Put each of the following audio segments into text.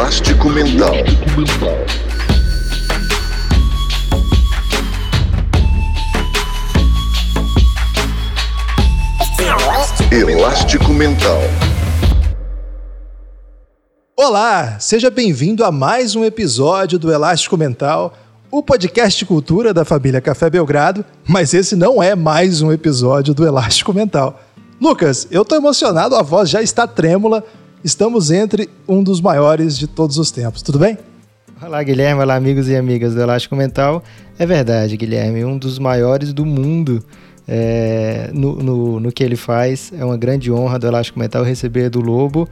Elástico Mental. Elástico Mental. Olá, seja bem-vindo a mais um episódio do Elástico Mental, o podcast de cultura da família Café Belgrado, mas esse não é mais um episódio do Elástico Mental. Lucas, eu tô emocionado, a voz já está trêmula. Estamos entre um dos maiores de todos os tempos, tudo bem? Olá, Guilherme. Olá, amigos e amigas do Elástico Mental. É verdade, Guilherme, um dos maiores do mundo é, no, no, no, que ele faz. É uma grande honra do Elástico Mental receber do Lobo.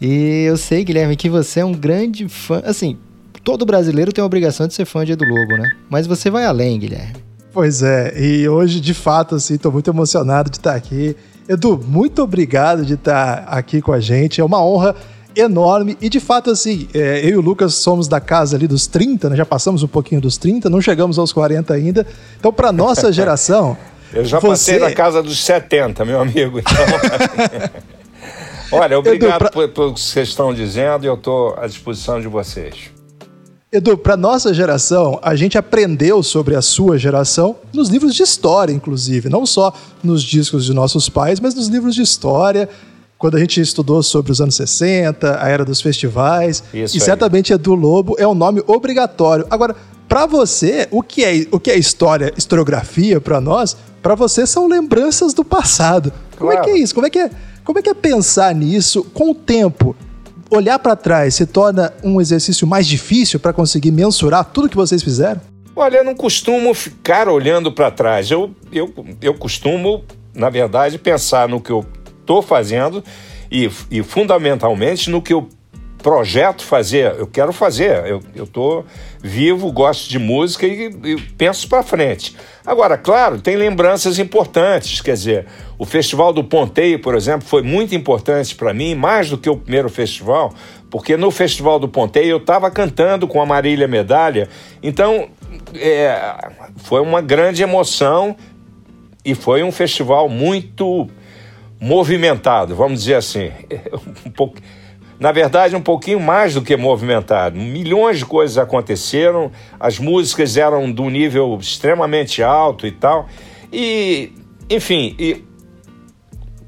E eu sei, Guilherme, que você é um grande fã. Assim, todo brasileiro tem a obrigação de ser fã de Edu Lobo, né? Mas você vai além, Guilherme. Pois é, e hoje, de fato, assim, tô muito emocionado de estar aqui. Edu, muito obrigado de estar aqui com a gente. É uma honra enorme. E de fato, assim, é, eu e o Lucas somos da casa ali dos 30, né? já passamos um pouquinho dos 30, não chegamos aos 40 ainda. Então, para nossa geração. eu já você... passei na casa dos 70, meu amigo. Então. Olha, obrigado Edu, pra... pelo que vocês estão dizendo e eu estou à disposição de vocês. Edu, para nossa geração, a gente aprendeu sobre a sua geração nos livros de história, inclusive, não só nos discos de nossos pais, mas nos livros de história, quando a gente estudou sobre os anos 60, a era dos festivais. Isso e aí. certamente Edu Lobo é um nome obrigatório. Agora, para você, o que é o que é história, historiografia para nós? Para você são lembranças do passado. Como claro. é que é isso? Como é que é? Como é que é pensar nisso com o tempo? Olhar para trás se torna um exercício mais difícil para conseguir mensurar tudo que vocês fizeram? Olha, eu não costumo ficar olhando para trás. Eu, eu, eu costumo, na verdade, pensar no que eu estou fazendo e, e, fundamentalmente, no que eu projeto fazer. Eu quero fazer. Eu estou vivo, gosto de música e, e penso para frente. Agora, claro, tem lembranças importantes. Quer dizer, o Festival do Ponteio, por exemplo, foi muito importante para mim, mais do que o primeiro festival, porque no Festival do Ponteio eu estava cantando com a Marília Medalha, então é, foi uma grande emoção e foi um festival muito movimentado, vamos dizer assim. um pouco, na verdade, um pouquinho mais do que movimentado. Milhões de coisas aconteceram, as músicas eram do nível extremamente alto e tal. E, enfim, e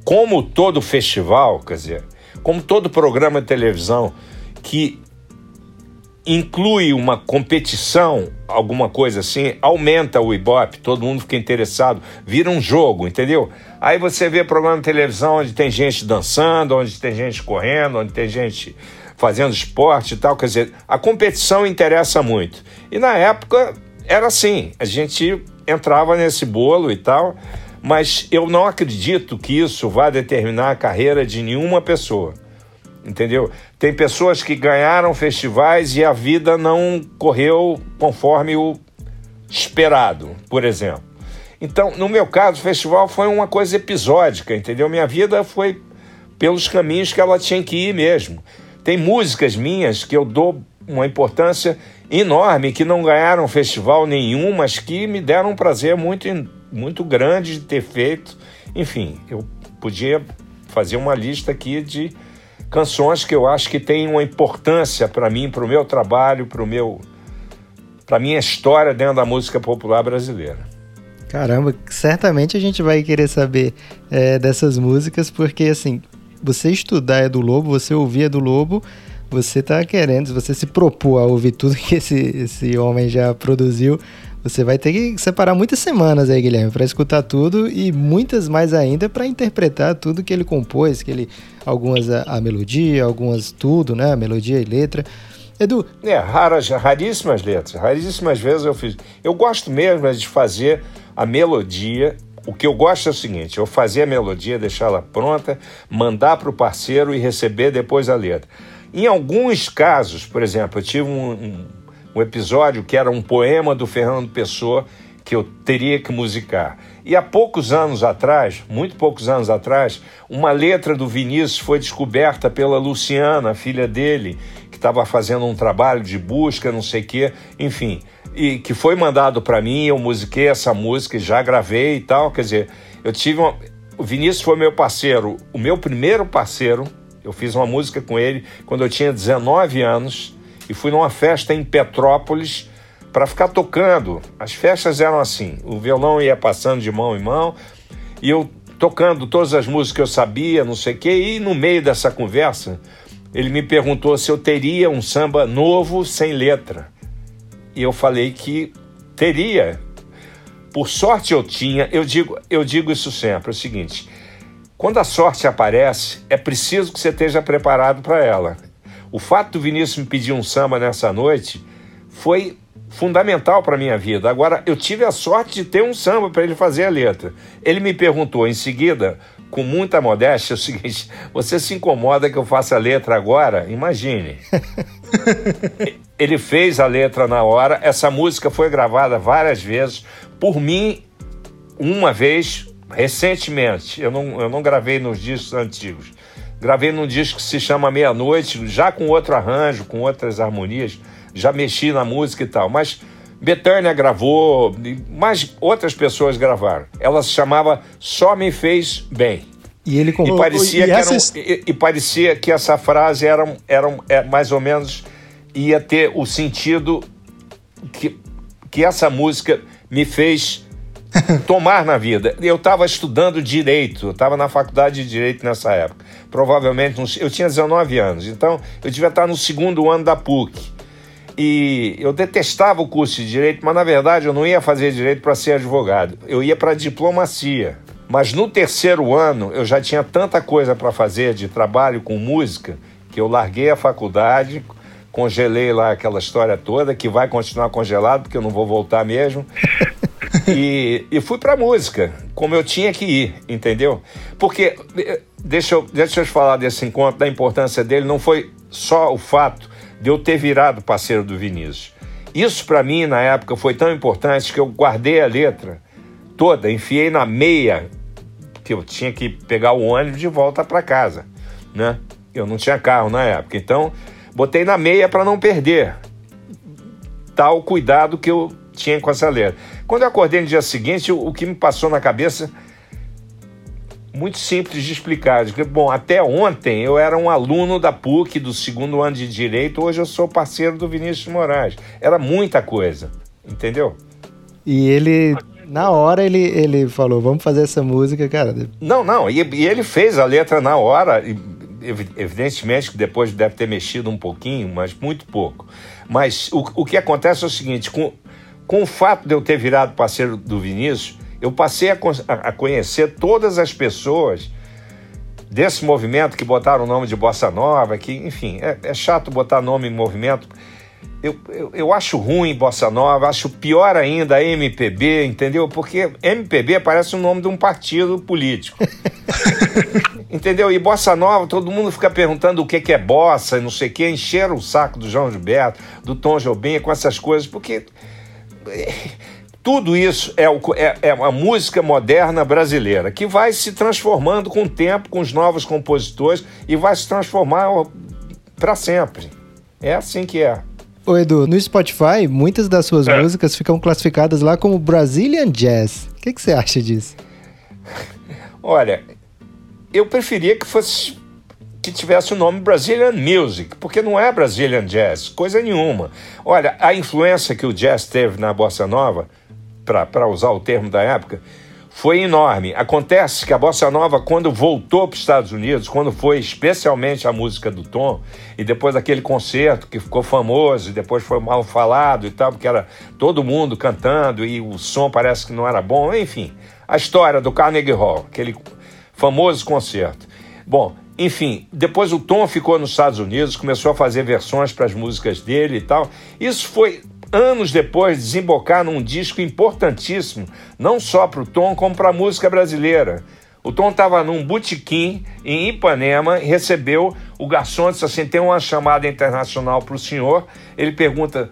como todo festival, quer dizer, como todo programa de televisão que inclui uma competição, alguma coisa assim, aumenta o Ibope, todo mundo fica interessado, vira um jogo, entendeu? Aí você vê programa de televisão onde tem gente dançando, onde tem gente correndo, onde tem gente fazendo esporte e tal, quer dizer, a competição interessa muito. E na época era assim, a gente entrava nesse bolo e tal, mas eu não acredito que isso vá determinar a carreira de nenhuma pessoa. Entendeu? Tem pessoas que ganharam festivais e a vida não correu conforme o esperado, por exemplo. Então, no meu caso, o festival foi uma coisa episódica, entendeu? Minha vida foi pelos caminhos que ela tinha que ir mesmo. Tem músicas minhas que eu dou uma importância enorme, que não ganharam festival nenhum, mas que me deram um prazer muito muito grande de ter feito. Enfim, eu podia fazer uma lista aqui de canções que eu acho que têm uma importância para mim, para o meu trabalho, para o meu para minha história dentro da música popular brasileira. Caramba, certamente a gente vai querer saber é, dessas músicas, porque assim, você estudar é do Lobo, você ouvir é do Lobo, você está querendo, você se propor a ouvir tudo que esse, esse homem já produziu, você vai ter que separar muitas semanas aí, Guilherme, para escutar tudo e muitas mais ainda para interpretar tudo que ele compôs, que ele algumas a, a, melodia, algumas tudo, né, a melodia e letra. Edu, é raras, raríssimas letras, raríssimas vezes eu fiz. Eu gosto mesmo de fazer a melodia o que eu gosto é o seguinte: eu fazer a melodia, deixá-la pronta, mandar para o parceiro e receber depois a letra. Em alguns casos, por exemplo, eu tive um, um, um episódio que era um poema do Fernando Pessoa que eu teria que musicar. E há poucos anos atrás, muito poucos anos atrás, uma letra do Vinícius foi descoberta pela Luciana, filha dele, que estava fazendo um trabalho de busca, não sei o quê, enfim, e que foi mandado para mim, eu musiquei essa música, já gravei e tal, quer dizer, eu tive uma... O Vinícius foi meu parceiro, o meu primeiro parceiro Eu fiz uma música com ele quando eu tinha 19 anos e fui numa festa em Petrópolis para ficar tocando. As festas eram assim: o violão ia passando de mão em mão e eu tocando todas as músicas que eu sabia, não sei o quê, e no meio dessa conversa ele me perguntou se eu teria um samba novo sem letra. E eu falei que teria. Por sorte eu tinha, eu digo, eu digo isso sempre, é o seguinte: quando a sorte aparece, é preciso que você esteja preparado para ela. O fato do Vinícius me pedir um samba nessa noite foi fundamental para minha vida. Agora, eu tive a sorte de ter um samba para ele fazer a letra. Ele me perguntou em seguida, com muita modéstia, o seguinte: Você se incomoda que eu faça a letra agora? Imagine. ele fez a letra na hora. Essa música foi gravada várias vezes por mim, uma vez, recentemente. Eu não, eu não gravei nos discos antigos. Gravei num disco que se chama Meia-Noite, já com outro arranjo, com outras harmonias já mexi na música e tal, mas Betânia gravou, mas outras pessoas gravaram. Ela se chamava Só Me Fez Bem. E ele e parecia, e, que essa... e, e, parecia que essa frase era, era, era é, mais ou menos ia ter o sentido que, que essa música me fez tomar na vida. Eu estava estudando direito, eu estava na faculdade de direito nessa época. Provavelmente, eu tinha 19 anos, então eu devia estar no segundo ano da PUC. E eu detestava o curso de direito, mas na verdade eu não ia fazer direito para ser advogado. Eu ia para diplomacia. Mas no terceiro ano eu já tinha tanta coisa para fazer de trabalho com música que eu larguei a faculdade, congelei lá aquela história toda, que vai continuar congelado, porque eu não vou voltar mesmo. e, e fui para música, como eu tinha que ir, entendeu? Porque, eh, deixa eu, deixa eu falar desse encontro, da importância dele, não foi só o fato de eu ter virado parceiro do Vinícius. Isso para mim na época foi tão importante que eu guardei a letra toda, enfiei na meia, que eu tinha que pegar o ônibus de volta para casa, né? Eu não tinha carro na época, então botei na meia para não perder. Tal cuidado que eu tinha com essa letra. Quando eu acordei no dia seguinte, o, o que me passou na cabeça muito simples de explicar. Bom, até ontem eu era um aluno da PUC do segundo ano de Direito, hoje eu sou parceiro do Vinícius Moraes. Era muita coisa, entendeu? E ele, na hora, ele, ele falou, vamos fazer essa música, cara. Não, não, e, e ele fez a letra na hora, evidentemente que depois deve ter mexido um pouquinho, mas muito pouco. Mas o, o que acontece é o seguinte, com, com o fato de eu ter virado parceiro do Vinícius, eu passei a, a conhecer todas as pessoas desse movimento que botaram o nome de Bossa Nova, que, enfim, é, é chato botar nome em movimento. Eu, eu, eu, acho ruim Bossa Nova, acho pior ainda a MPB, entendeu? Porque MPB parece o nome de um partido político. entendeu? E Bossa Nova, todo mundo fica perguntando o que, que é bossa e não sei o que, encheram o saco do João Gilberto, do Tom Jobim, com essas coisas, porque tudo isso é, o, é, é uma música moderna brasileira que vai se transformando com o tempo, com os novos compositores e vai se transformar para sempre. É assim que é. Ô Edu, no Spotify, muitas das suas é. músicas ficam classificadas lá como Brazilian Jazz. O que, que você acha disso? Olha, eu preferia que fosse que tivesse o nome Brazilian Music, porque não é Brazilian Jazz, coisa nenhuma. Olha, a influência que o jazz teve na bossa nova para usar o termo da época, foi enorme. Acontece que a bossa nova, quando voltou para os Estados Unidos, quando foi especialmente a música do Tom, e depois daquele concerto que ficou famoso, e depois foi mal falado e tal, porque era todo mundo cantando e o som parece que não era bom, enfim, a história do Carnegie Hall, aquele famoso concerto. Bom, enfim, depois o Tom ficou nos Estados Unidos, começou a fazer versões para as músicas dele e tal. Isso foi anos depois, desembocar num disco importantíssimo, não só para o Tom, como para a música brasileira. O Tom estava num botequim em Ipanema recebeu o garçom disse assim: tem uma chamada internacional para o senhor. Ele pergunta,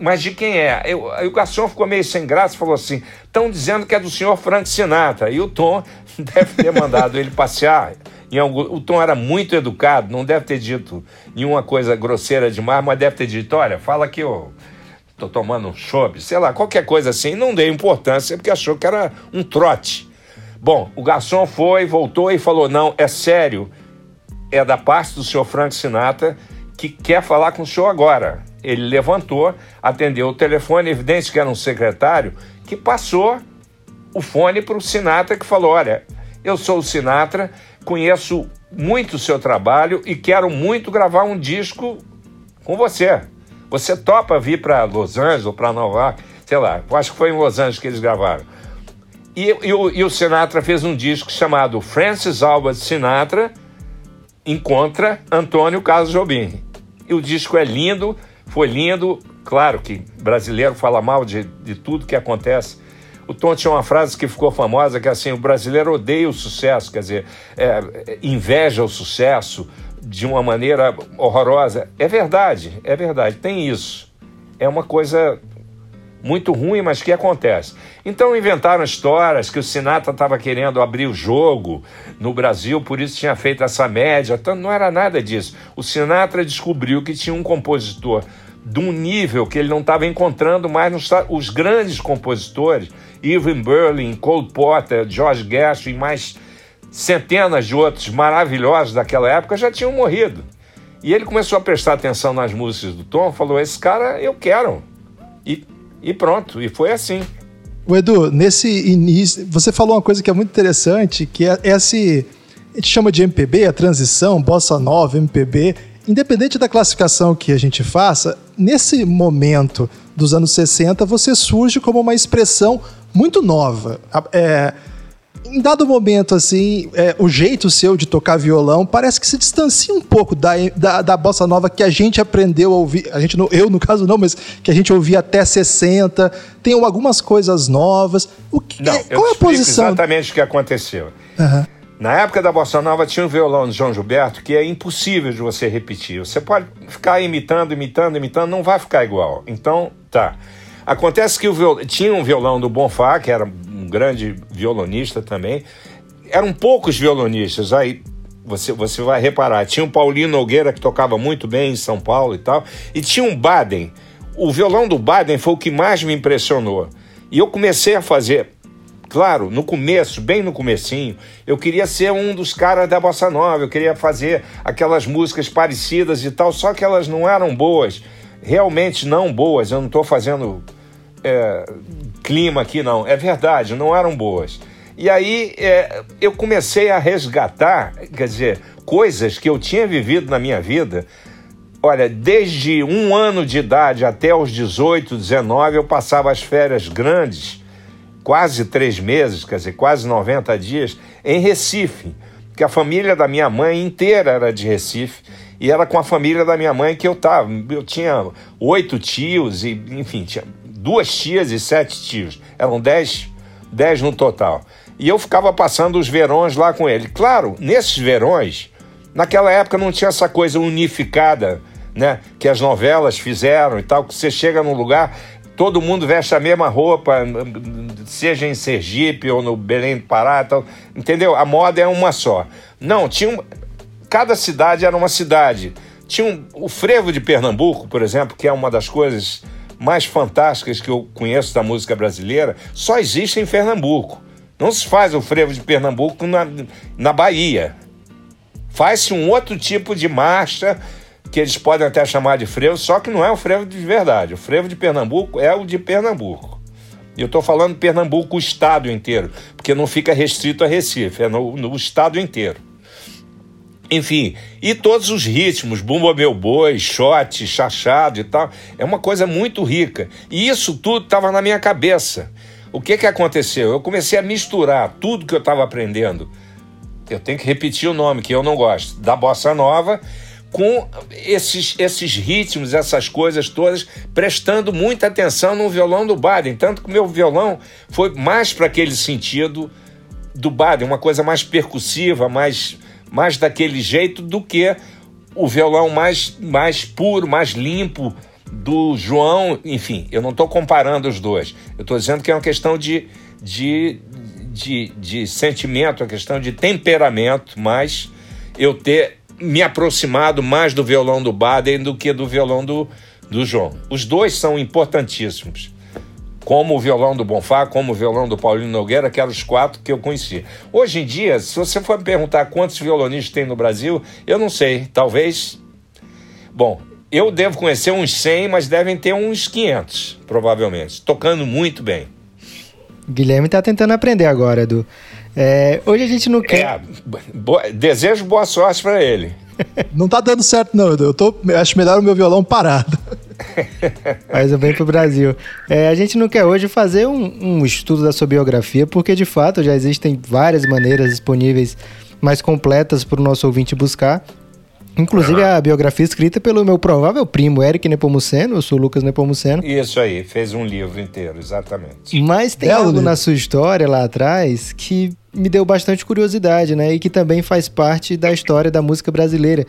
mas de quem é? Eu, aí o garçom ficou meio sem graça e falou assim: estão dizendo que é do senhor Frank Sinatra. E o Tom deve ter mandado ele passear. Algum, o Tom era muito educado, não deve ter dito nenhuma coisa grosseira demais, mas deve ter dito: olha, fala que eu tô tomando um chopp, sei lá, qualquer coisa assim, não dei importância porque achou que era um trote. Bom, o garçom foi, voltou e falou: não, é sério. é da parte do senhor Frank Sinatra que quer falar com o senhor agora. Ele levantou, atendeu o telefone, evidente que era um secretário, que passou o fone para o Sinatra, que falou: Olha, eu sou o Sinatra, conheço muito o seu trabalho e quero muito gravar um disco com você. Você topa vir para Los Angeles ou para Nova York? Sei lá, acho que foi em Los Angeles que eles gravaram. E, e, o, e o Sinatra fez um disco chamado Francis Albert Sinatra Encontra Antônio Carlos Jobim. E o disco é lindo, foi lindo. Claro que brasileiro fala mal de, de tudo que acontece. O Tom tinha uma frase que ficou famosa, que é assim, o brasileiro odeia o sucesso, quer dizer, é, inveja o sucesso de uma maneira horrorosa. É verdade, é verdade, tem isso. É uma coisa muito ruim, mas que acontece. Então inventaram histórias que o Sinatra estava querendo abrir o jogo no Brasil, por isso tinha feito essa média. Então não era nada disso. O Sinatra descobriu que tinha um compositor de um nível que ele não estava encontrando mais nos, os grandes compositores, Irving Berlin, Cole Potter, George Gershwin mais centenas de outros maravilhosos daquela época já tinham morrido. E ele começou a prestar atenção nas músicas do Tom, falou: Esse cara eu quero. E e pronto, e foi assim. O Edu, nesse início, você falou uma coisa que é muito interessante, que é esse. A gente chama de MPB, a transição, bossa nova, MPB. Independente da classificação que a gente faça, nesse momento dos anos 60, você surge como uma expressão muito nova. É, em dado momento, assim, é, o jeito seu de tocar violão parece que se distancia um pouco da, da, da, bossa nova que a gente aprendeu a ouvir. A gente, eu, no caso, não, mas que a gente ouvia até 60. Tem algumas coisas novas. O que, não, é, qual é a posição? exatamente o que aconteceu. Uhum. Na época da bossa nova tinha um violão de João Gilberto que é impossível de você repetir. Você pode ficar imitando, imitando, imitando, não vai ficar igual. Então, tá. Acontece que o viol... tinha um violão do Bonfá, que era grande violonista também. Eram poucos violonistas, aí você, você vai reparar. Tinha o Paulinho Nogueira, que tocava muito bem em São Paulo e tal, e tinha um Baden. O violão do Baden foi o que mais me impressionou. E eu comecei a fazer, claro, no começo, bem no comecinho, eu queria ser um dos caras da bossa nova, eu queria fazer aquelas músicas parecidas e tal, só que elas não eram boas, realmente não boas. Eu não estou fazendo é, clima aqui, não. É verdade, não eram boas. E aí é, eu comecei a resgatar, quer dizer, coisas que eu tinha vivido na minha vida. Olha, desde um ano de idade até os 18, 19, eu passava as férias grandes, quase três meses, quer dizer, quase 90 dias, em Recife. Que a família da minha mãe inteira era de Recife e era com a família da minha mãe que eu estava. Eu tinha oito tios e, enfim, tinha duas tias e sete tios. Eram dez, dez no total. E eu ficava passando os verões lá com ele. Claro, nesses verões, naquela época não tinha essa coisa unificada, né? Que as novelas fizeram e tal, que você chega num lugar, todo mundo veste a mesma roupa, seja em Sergipe ou no Belém do Pará, tal, entendeu? A moda é uma só. Não, tinha cada cidade era uma cidade. Tinha um, o frevo de Pernambuco, por exemplo, que é uma das coisas mais fantásticas que eu conheço da música brasileira só existe em Pernambuco. Não se faz o frevo de Pernambuco na, na Bahia. Faz-se um outro tipo de marcha que eles podem até chamar de frevo, só que não é o frevo de verdade. O frevo de Pernambuco é o de Pernambuco. Eu estou falando Pernambuco, o estado inteiro, porque não fica restrito a Recife, é no, no estado inteiro. Enfim, e todos os ritmos, Bumba Meu Boi, shot, chachado e tal, é uma coisa muito rica. E isso tudo estava na minha cabeça. O que, que aconteceu? Eu comecei a misturar tudo que eu estava aprendendo. Eu tenho que repetir o nome, que eu não gosto, da bossa nova, com esses, esses ritmos, essas coisas todas, prestando muita atenção no violão do Baden. Tanto que o meu violão foi mais para aquele sentido do Baden, uma coisa mais percussiva, mais mais daquele jeito do que o violão mais, mais puro, mais limpo do João. Enfim, eu não estou comparando os dois. Eu estou dizendo que é uma questão de, de, de, de sentimento, uma questão de temperamento, mas eu ter me aproximado mais do violão do Baden do que do violão do, do João. Os dois são importantíssimos. Como o violão do Bonfá, como o violão do Paulinho Nogueira, que eram os quatro que eu conhecia. Hoje em dia, se você for me perguntar quantos violonistas tem no Brasil, eu não sei, talvez. Bom, eu devo conhecer uns 100, mas devem ter uns 500, provavelmente, tocando muito bem. Guilherme está tentando aprender agora, Edu. É, hoje a gente não quer. É, bo... desejo boa sorte para ele. Não tá dando certo, não, Edu. Eu tô... acho melhor o meu violão parado. Faz o bem pro Brasil. É, a gente não quer hoje fazer um, um estudo da sua biografia, porque de fato já existem várias maneiras disponíveis mais completas para o nosso ouvinte buscar. Inclusive a biografia escrita pelo meu provável primo, Eric Nepomuceno, eu sou o Lucas Nepomuceno. Isso aí, fez um livro inteiro, exatamente. Mas tem Belo algo livro. na sua história lá atrás que me deu bastante curiosidade, né? E que também faz parte da história da música brasileira.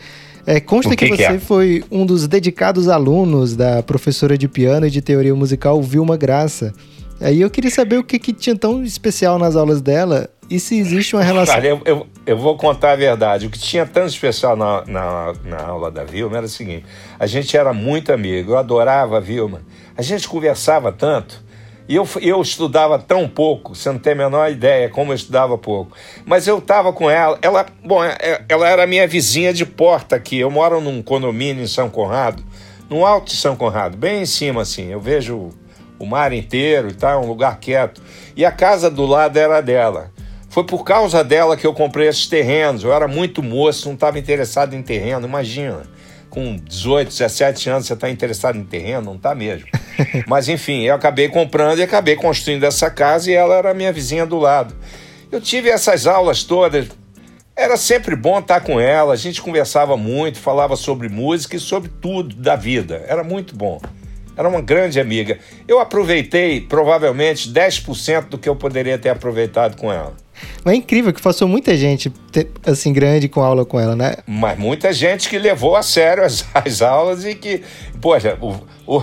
É, consta que, que, você que é? foi um dos dedicados alunos da professora de piano e de teoria musical Vilma Graça. Aí eu queria saber o que, que tinha tão especial nas aulas dela e se existe uma relação. Cara, eu, eu, eu, vou contar a verdade. O que tinha tão especial na, na, na, aula da Vilma era o seguinte: a gente era muito amigo, eu adorava a Vilma. A gente conversava tanto. E eu, eu estudava tão pouco, você não tem a menor ideia como eu estudava pouco. Mas eu estava com ela, ela, bom, é, é, ela era minha vizinha de porta aqui. Eu moro num condomínio em São Conrado, no alto de São Conrado, bem em cima assim. Eu vejo o mar inteiro e tal, um lugar quieto. E a casa do lado era dela. Foi por causa dela que eu comprei esses terrenos. Eu era muito moço, não estava interessado em terreno, imagina. Com 18, 17 anos você está interessado em terreno? Não está mesmo. Mas enfim, eu acabei comprando e acabei construindo essa casa e ela era minha vizinha do lado. Eu tive essas aulas todas. Era sempre bom estar com ela, a gente conversava muito, falava sobre música e sobre tudo da vida. Era muito bom. Era uma grande amiga. Eu aproveitei provavelmente 10% do que eu poderia ter aproveitado com ela. Mas é incrível que passou muita gente assim grande com aula com ela, né? Mas muita gente que levou a sério as, as aulas e que, poxa, o, o,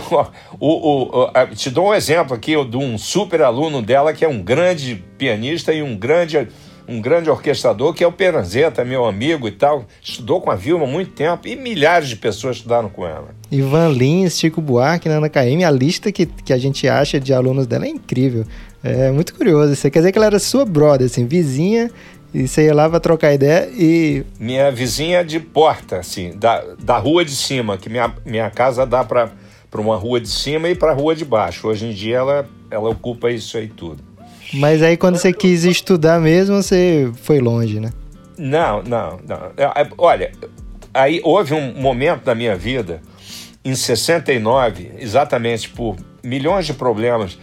o, o, te dou um exemplo aqui de um super aluno dela que é um grande pianista e um grande um grande orquestrador que é o Peranzeta, meu amigo e tal. Estudou com a Vilma há muito tempo e milhares de pessoas estudaram com ela. Ivan Lins, Chico Buarque, Nana KM, a lista que, que a gente acha de alunos dela é incrível. É muito curioso. Você quer dizer que ela era sua brother, assim, vizinha, e você ia lá pra trocar ideia e. Minha vizinha de porta, assim, da, da rua de cima, que minha, minha casa dá pra, pra uma rua de cima e pra rua de baixo. Hoje em dia ela, ela ocupa isso aí tudo. Mas aí quando você quis estudar mesmo, você foi longe, né? Não, não, não. É, é, olha, aí houve um momento da minha vida, em 69, exatamente por milhões de problemas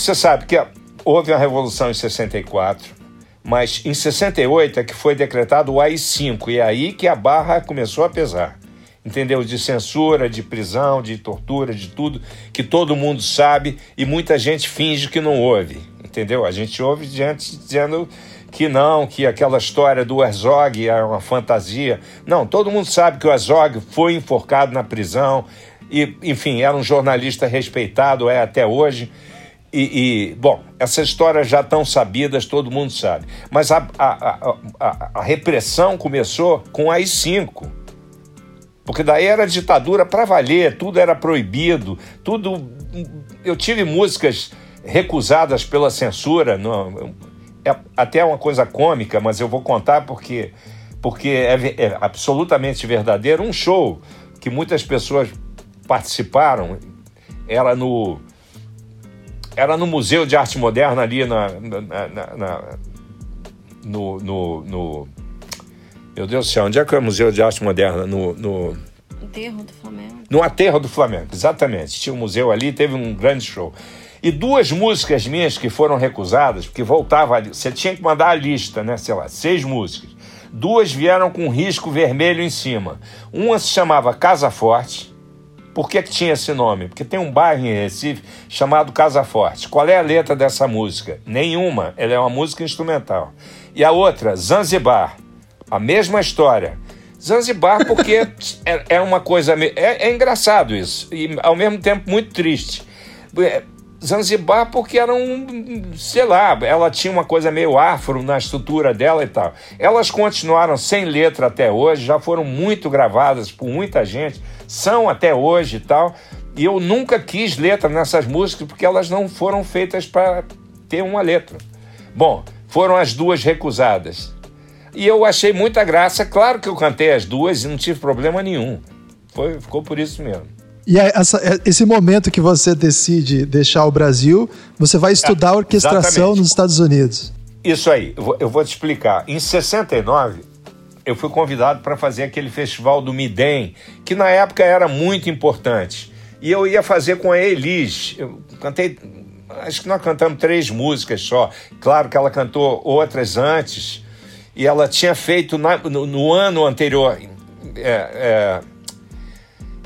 você sabe que houve a Revolução em 64, mas em 68 é que foi decretado o AI-5, e é aí que a barra começou a pesar. Entendeu? De censura, de prisão, de tortura, de tudo que todo mundo sabe e muita gente finge que não ouve. Entendeu? A gente ouve gente dizendo que não, que aquela história do Herzog é uma fantasia. Não, todo mundo sabe que o Herzog foi enforcado na prisão e, enfim, era um jornalista respeitado, é até hoje. E, e, bom, essas histórias já estão sabidas, todo mundo sabe. Mas a, a, a, a repressão começou com as cinco. Porque daí era ditadura para valer, tudo era proibido, tudo. Eu tive músicas recusadas pela censura, não, é até uma coisa cômica, mas eu vou contar porque, porque é, é absolutamente verdadeiro. Um show que muitas pessoas participaram era no era no Museu de Arte Moderna ali na, na, na, na no, no, no, Meu Deus do céu, onde é que é o Museu de Arte Moderna? No. no... Aterro do Flamengo. No Aterro do Flamengo, exatamente. Tinha um museu ali, teve um grande show. E duas músicas minhas que foram recusadas, porque voltava ali, você tinha que mandar a lista, né? Sei lá, seis músicas. Duas vieram com risco vermelho em cima. Uma se chamava Casa Forte, por que, que tinha esse nome? Porque tem um bairro em Recife chamado Casa Forte. Qual é a letra dessa música? Nenhuma. Ela é uma música instrumental. E a outra, Zanzibar. A mesma história. Zanzibar, porque é, é, uma coisa. É, é engraçado isso. E ao mesmo tempo muito triste. É, Zanzibar porque era um, sei lá, ela tinha uma coisa meio afro na estrutura dela e tal. Elas continuaram sem letra até hoje, já foram muito gravadas por muita gente, são até hoje e tal. E eu nunca quis letra nessas músicas porque elas não foram feitas para ter uma letra. Bom, foram as duas recusadas. E eu achei muita graça. Claro que eu cantei as duas e não tive problema nenhum. Foi, ficou por isso mesmo. E essa, é, esse momento que você decide deixar o Brasil, você vai estudar orquestração Exatamente. nos Estados Unidos. Isso aí, eu vou te explicar. Em 69, eu fui convidado para fazer aquele festival do Midem, que na época era muito importante. E eu ia fazer com a Elis. Eu cantei, acho que nós cantamos três músicas só. Claro que ela cantou outras antes. E ela tinha feito na, no, no, ano anterior. É,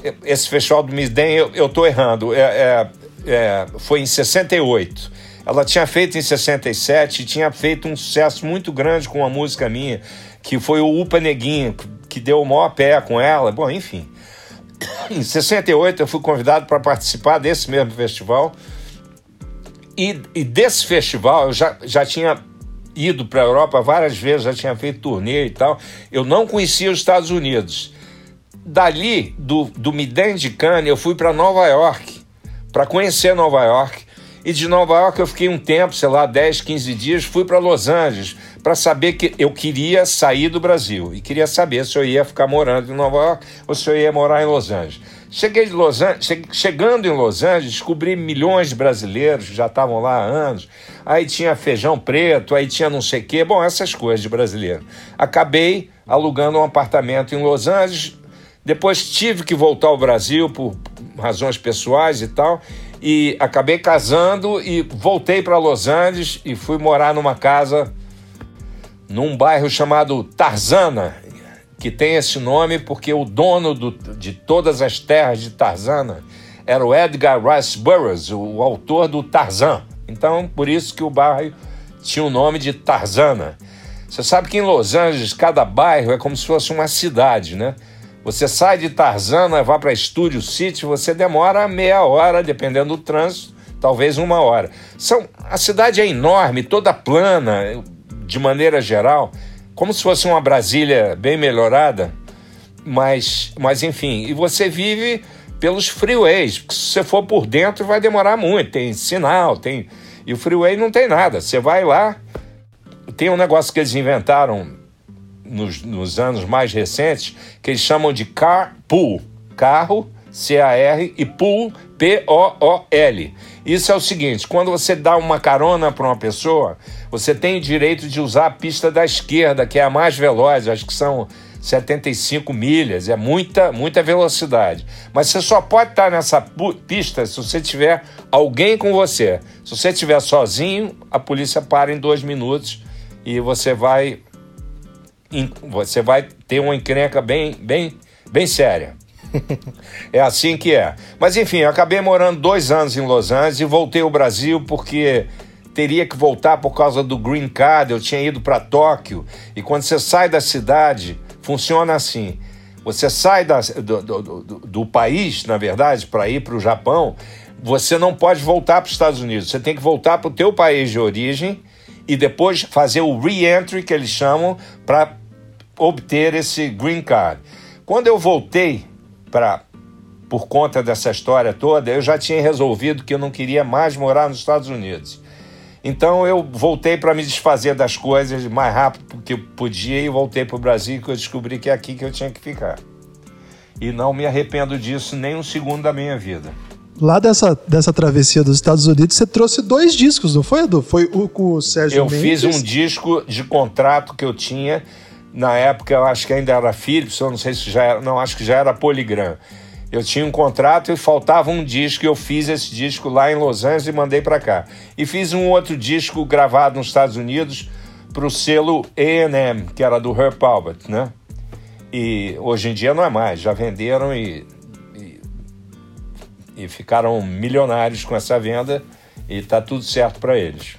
é, esse festival do Midem, eu estou errando. É, é, é, foi em 68. Ela tinha feito em 67 e tinha feito um sucesso muito grande com uma música minha, que foi o Upa Neguinho, que deu o maior pé com ela. Bom, enfim. Em 68 eu fui convidado para participar desse mesmo festival. E, e, desse festival eu já, já tinha ido para a Europa várias vezes, já tinha feito turnê e tal. Eu não conhecia os Estados Unidos. Dali, do, do Midem de Cannes, eu fui para Nova York, para conhecer Nova York. E de Nova York eu fiquei um tempo, sei lá, 10, 15 dias, fui para Los Angeles para saber que eu queria sair do Brasil e queria saber se eu ia ficar morando em Nova York ou se eu ia morar em Los Angeles. Cheguei de Los Angeles, chegando em Los Angeles, descobri milhões de brasileiros que já estavam lá há anos. Aí tinha feijão preto, aí tinha não sei o quê, bom, essas coisas de brasileiro. Acabei alugando um apartamento em Los Angeles. Depois tive que voltar ao Brasil por razões pessoais e tal e acabei casando e voltei para Los Angeles e fui morar numa casa num bairro chamado Tarzana, que tem esse nome porque o dono do, de todas as terras de Tarzana era o Edgar Rice Burroughs, o autor do Tarzan. Então, por isso que o bairro tinha o nome de Tarzana. Você sabe que em Los Angeles cada bairro é como se fosse uma cidade, né? Você sai de Tarzana, vai para Studio City, você demora meia hora, dependendo do trânsito, talvez uma hora. São, a cidade é enorme, toda plana, de maneira geral, como se fosse uma Brasília bem melhorada, mas, mas enfim, e você vive pelos freeways, porque se você for por dentro vai demorar muito, tem sinal, tem. E o freeway não tem nada. Você vai lá, tem um negócio que eles inventaram nos, nos anos mais recentes que eles chamam de carpool, carro, C-A-R, e pool, P-O-O-L. Isso é o seguinte: quando você dá uma carona para uma pessoa, você tem o direito de usar a pista da esquerda, que é a mais veloz, acho que são 75 milhas, é muita, muita velocidade. Mas você só pode estar nessa pista se você tiver alguém com você. Se você estiver sozinho, a polícia para em dois minutos e você vai você vai ter uma encrenca bem, bem, bem séria. é assim que é. Mas enfim, acabei morando dois anos em Los Angeles e voltei ao Brasil porque teria que voltar por causa do green card. Eu tinha ido para Tóquio e quando você sai da cidade, funciona assim. Você sai da, do, do, do, do país, na verdade, para ir para o Japão, você não pode voltar para os Estados Unidos. Você tem que voltar para o teu país de origem e depois fazer o re-entry, que eles chamam, para obter esse green card. Quando eu voltei para por conta dessa história toda, eu já tinha resolvido que eu não queria mais morar nos Estados Unidos. Então eu voltei para me desfazer das coisas mais rápido que eu podia e voltei para o Brasil que eu descobri que é aqui que eu tinha que ficar. E não me arrependo disso nem um segundo da minha vida. Lá dessa, dessa travessia dos Estados Unidos, você trouxe dois discos, não foi, Edu? Foi o com o Sérgio Eu Mendes. fiz um disco de contrato que eu tinha na época eu acho que ainda era Philips, eu não sei se já era, não, acho que já era Polygram. Eu tinha um contrato e faltava um disco, eu fiz esse disco lá em Los Angeles e mandei para cá. E fiz um outro disco gravado nos Estados Unidos para o selo A&M, que era do Herb Albert, né? E hoje em dia não é mais, já venderam e, e, e ficaram milionários com essa venda e tá tudo certo para eles.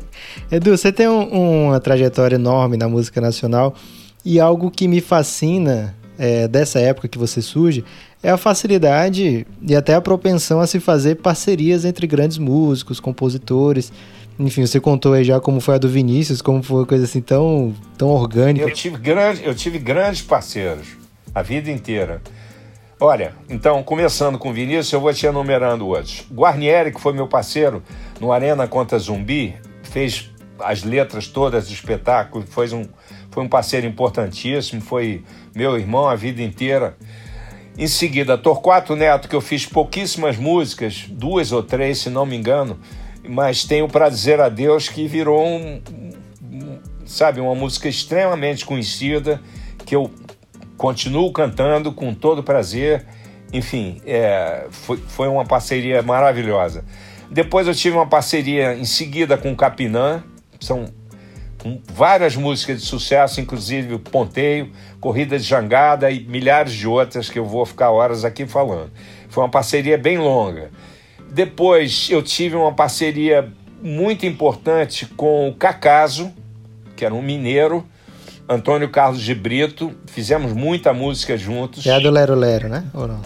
Edu, você tem um, uma trajetória enorme na música nacional e algo que me fascina é, dessa época que você surge é a facilidade e até a propensão a se fazer parcerias entre grandes músicos, compositores. Enfim, você contou aí já como foi a do Vinícius, como foi uma coisa assim tão, tão orgânica. Eu tive, grande, eu tive grandes parceiros a vida inteira. Olha, então, começando com Vinícius, eu vou te enumerando outros. Guarnieri, que foi meu parceiro no Arena contra Zumbi, fez as letras todas do espetáculo, foi um, foi um parceiro importantíssimo, foi meu irmão a vida inteira. Em seguida, Torquato Neto, que eu fiz pouquíssimas músicas, duas ou três, se não me engano, mas tenho para dizer a Deus que virou um, um, sabe, uma música extremamente conhecida, que eu continuo cantando com todo prazer. Enfim, é, foi, foi uma parceria maravilhosa. Depois eu tive uma parceria em seguida com o Capinã, são várias músicas de sucesso, inclusive Ponteio, Corrida de Jangada e milhares de outras que eu vou ficar horas aqui falando. Foi uma parceria bem longa. Depois eu tive uma parceria muito importante com o Cacaso, que era um mineiro, Antônio Carlos de Brito, fizemos muita música juntos. É do Lero Lero, né? Ou não?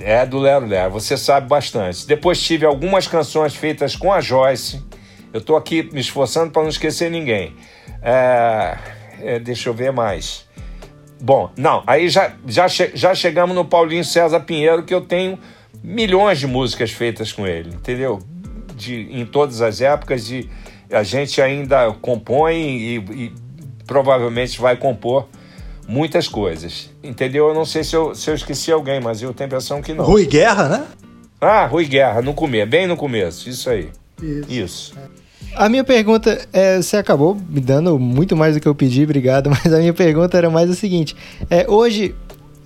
É do Lero Lero, você sabe bastante. Depois tive algumas canções feitas com a Joyce. Eu estou aqui me esforçando para não esquecer ninguém. É, é, deixa eu ver mais. Bom, não, aí já, já, che já chegamos no Paulinho César Pinheiro, que eu tenho milhões de músicas feitas com ele, entendeu? De, em todas as épocas, e a gente ainda compõe e, e provavelmente vai compor muitas coisas. Entendeu? Eu não sei se eu, se eu esqueci alguém, mas eu tenho a impressão que não. Rui Guerra, né? Ah, Rui Guerra, no começo, bem no começo, isso aí. Isso. isso. A minha pergunta é, você acabou me dando muito mais do que eu pedi, obrigado, mas a minha pergunta era mais a seguinte: é, hoje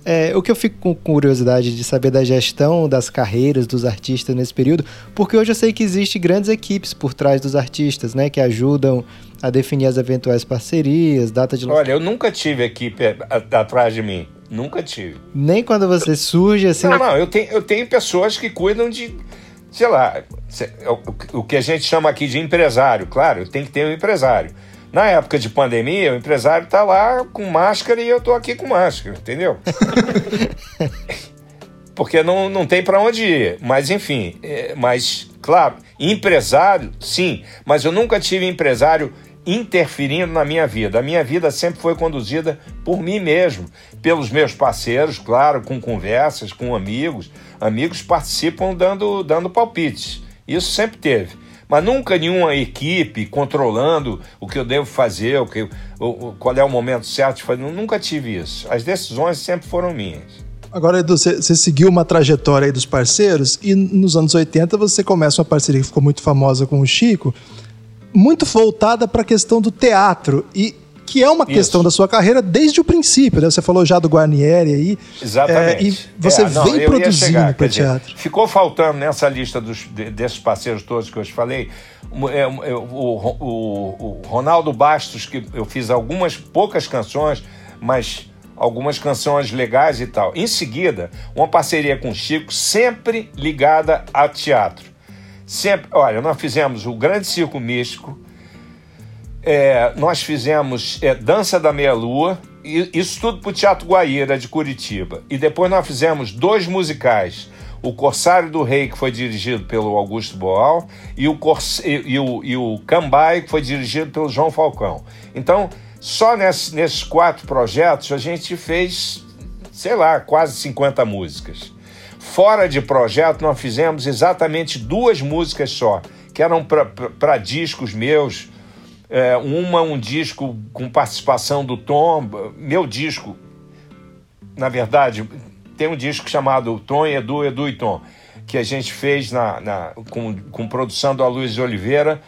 é, o que eu fico com curiosidade de saber da gestão das carreiras dos artistas nesse período, porque hoje eu sei que existem grandes equipes por trás dos artistas, né, que ajudam a definir as eventuais parcerias, data de Olha, eu nunca tive equipe atrás de mim. Nunca tive. Nem quando você surge assim. Não, não, eu tenho, eu tenho pessoas que cuidam de. Sei lá, o que a gente chama aqui de empresário. Claro, tem que ter um empresário. Na época de pandemia, o empresário tá lá com máscara e eu tô aqui com máscara, entendeu? Porque não, não tem para onde ir. Mas, enfim, é, mas, claro, empresário, sim, mas eu nunca tive empresário interferindo na minha vida. A minha vida sempre foi conduzida por mim mesmo, pelos meus parceiros, claro, com conversas, com amigos. Amigos participam dando, dando palpites. Isso sempre teve mas nunca nenhuma equipe controlando o que eu devo fazer, o que, o, qual é o momento certo de fazer. Nunca tive isso. As decisões sempre foram minhas. Agora, Edu, você, você seguiu uma trajetória aí dos parceiros e nos anos 80 você começa uma parceria que ficou muito famosa com o Chico, muito voltada para a questão do teatro. E que é uma Isso. questão da sua carreira desde o princípio, né? Você falou já do Guarnieri aí. Exatamente. É, e você é, não, vem produzindo para teatro. Dizer, ficou faltando nessa lista dos, desses parceiros todos que eu te falei, é, o, o, o, o Ronaldo Bastos, que eu fiz algumas poucas canções, mas algumas canções legais e tal. Em seguida, uma parceria com o Chico, sempre ligada a teatro. Sempre, olha, nós fizemos o Grande Circo Místico, é, nós fizemos é, Dança da Meia-Lua, isso tudo para o Teatro Guaíra de Curitiba. E depois nós fizemos dois musicais. O Corsário do Rei, que foi dirigido pelo Augusto Boal, e o, Cors... e, o, e o Cambai, que foi dirigido pelo João Falcão. Então, só nesse, nesses quatro projetos a gente fez, sei lá, quase 50 músicas. Fora de projeto, nós fizemos exatamente duas músicas só, que eram para discos meus, é, uma, um disco com participação do Tom. Meu disco, na verdade, tem um disco chamado Tom, Edu, Edu e Tom, que a gente fez na, na com, com produção do Luiz Oliveira.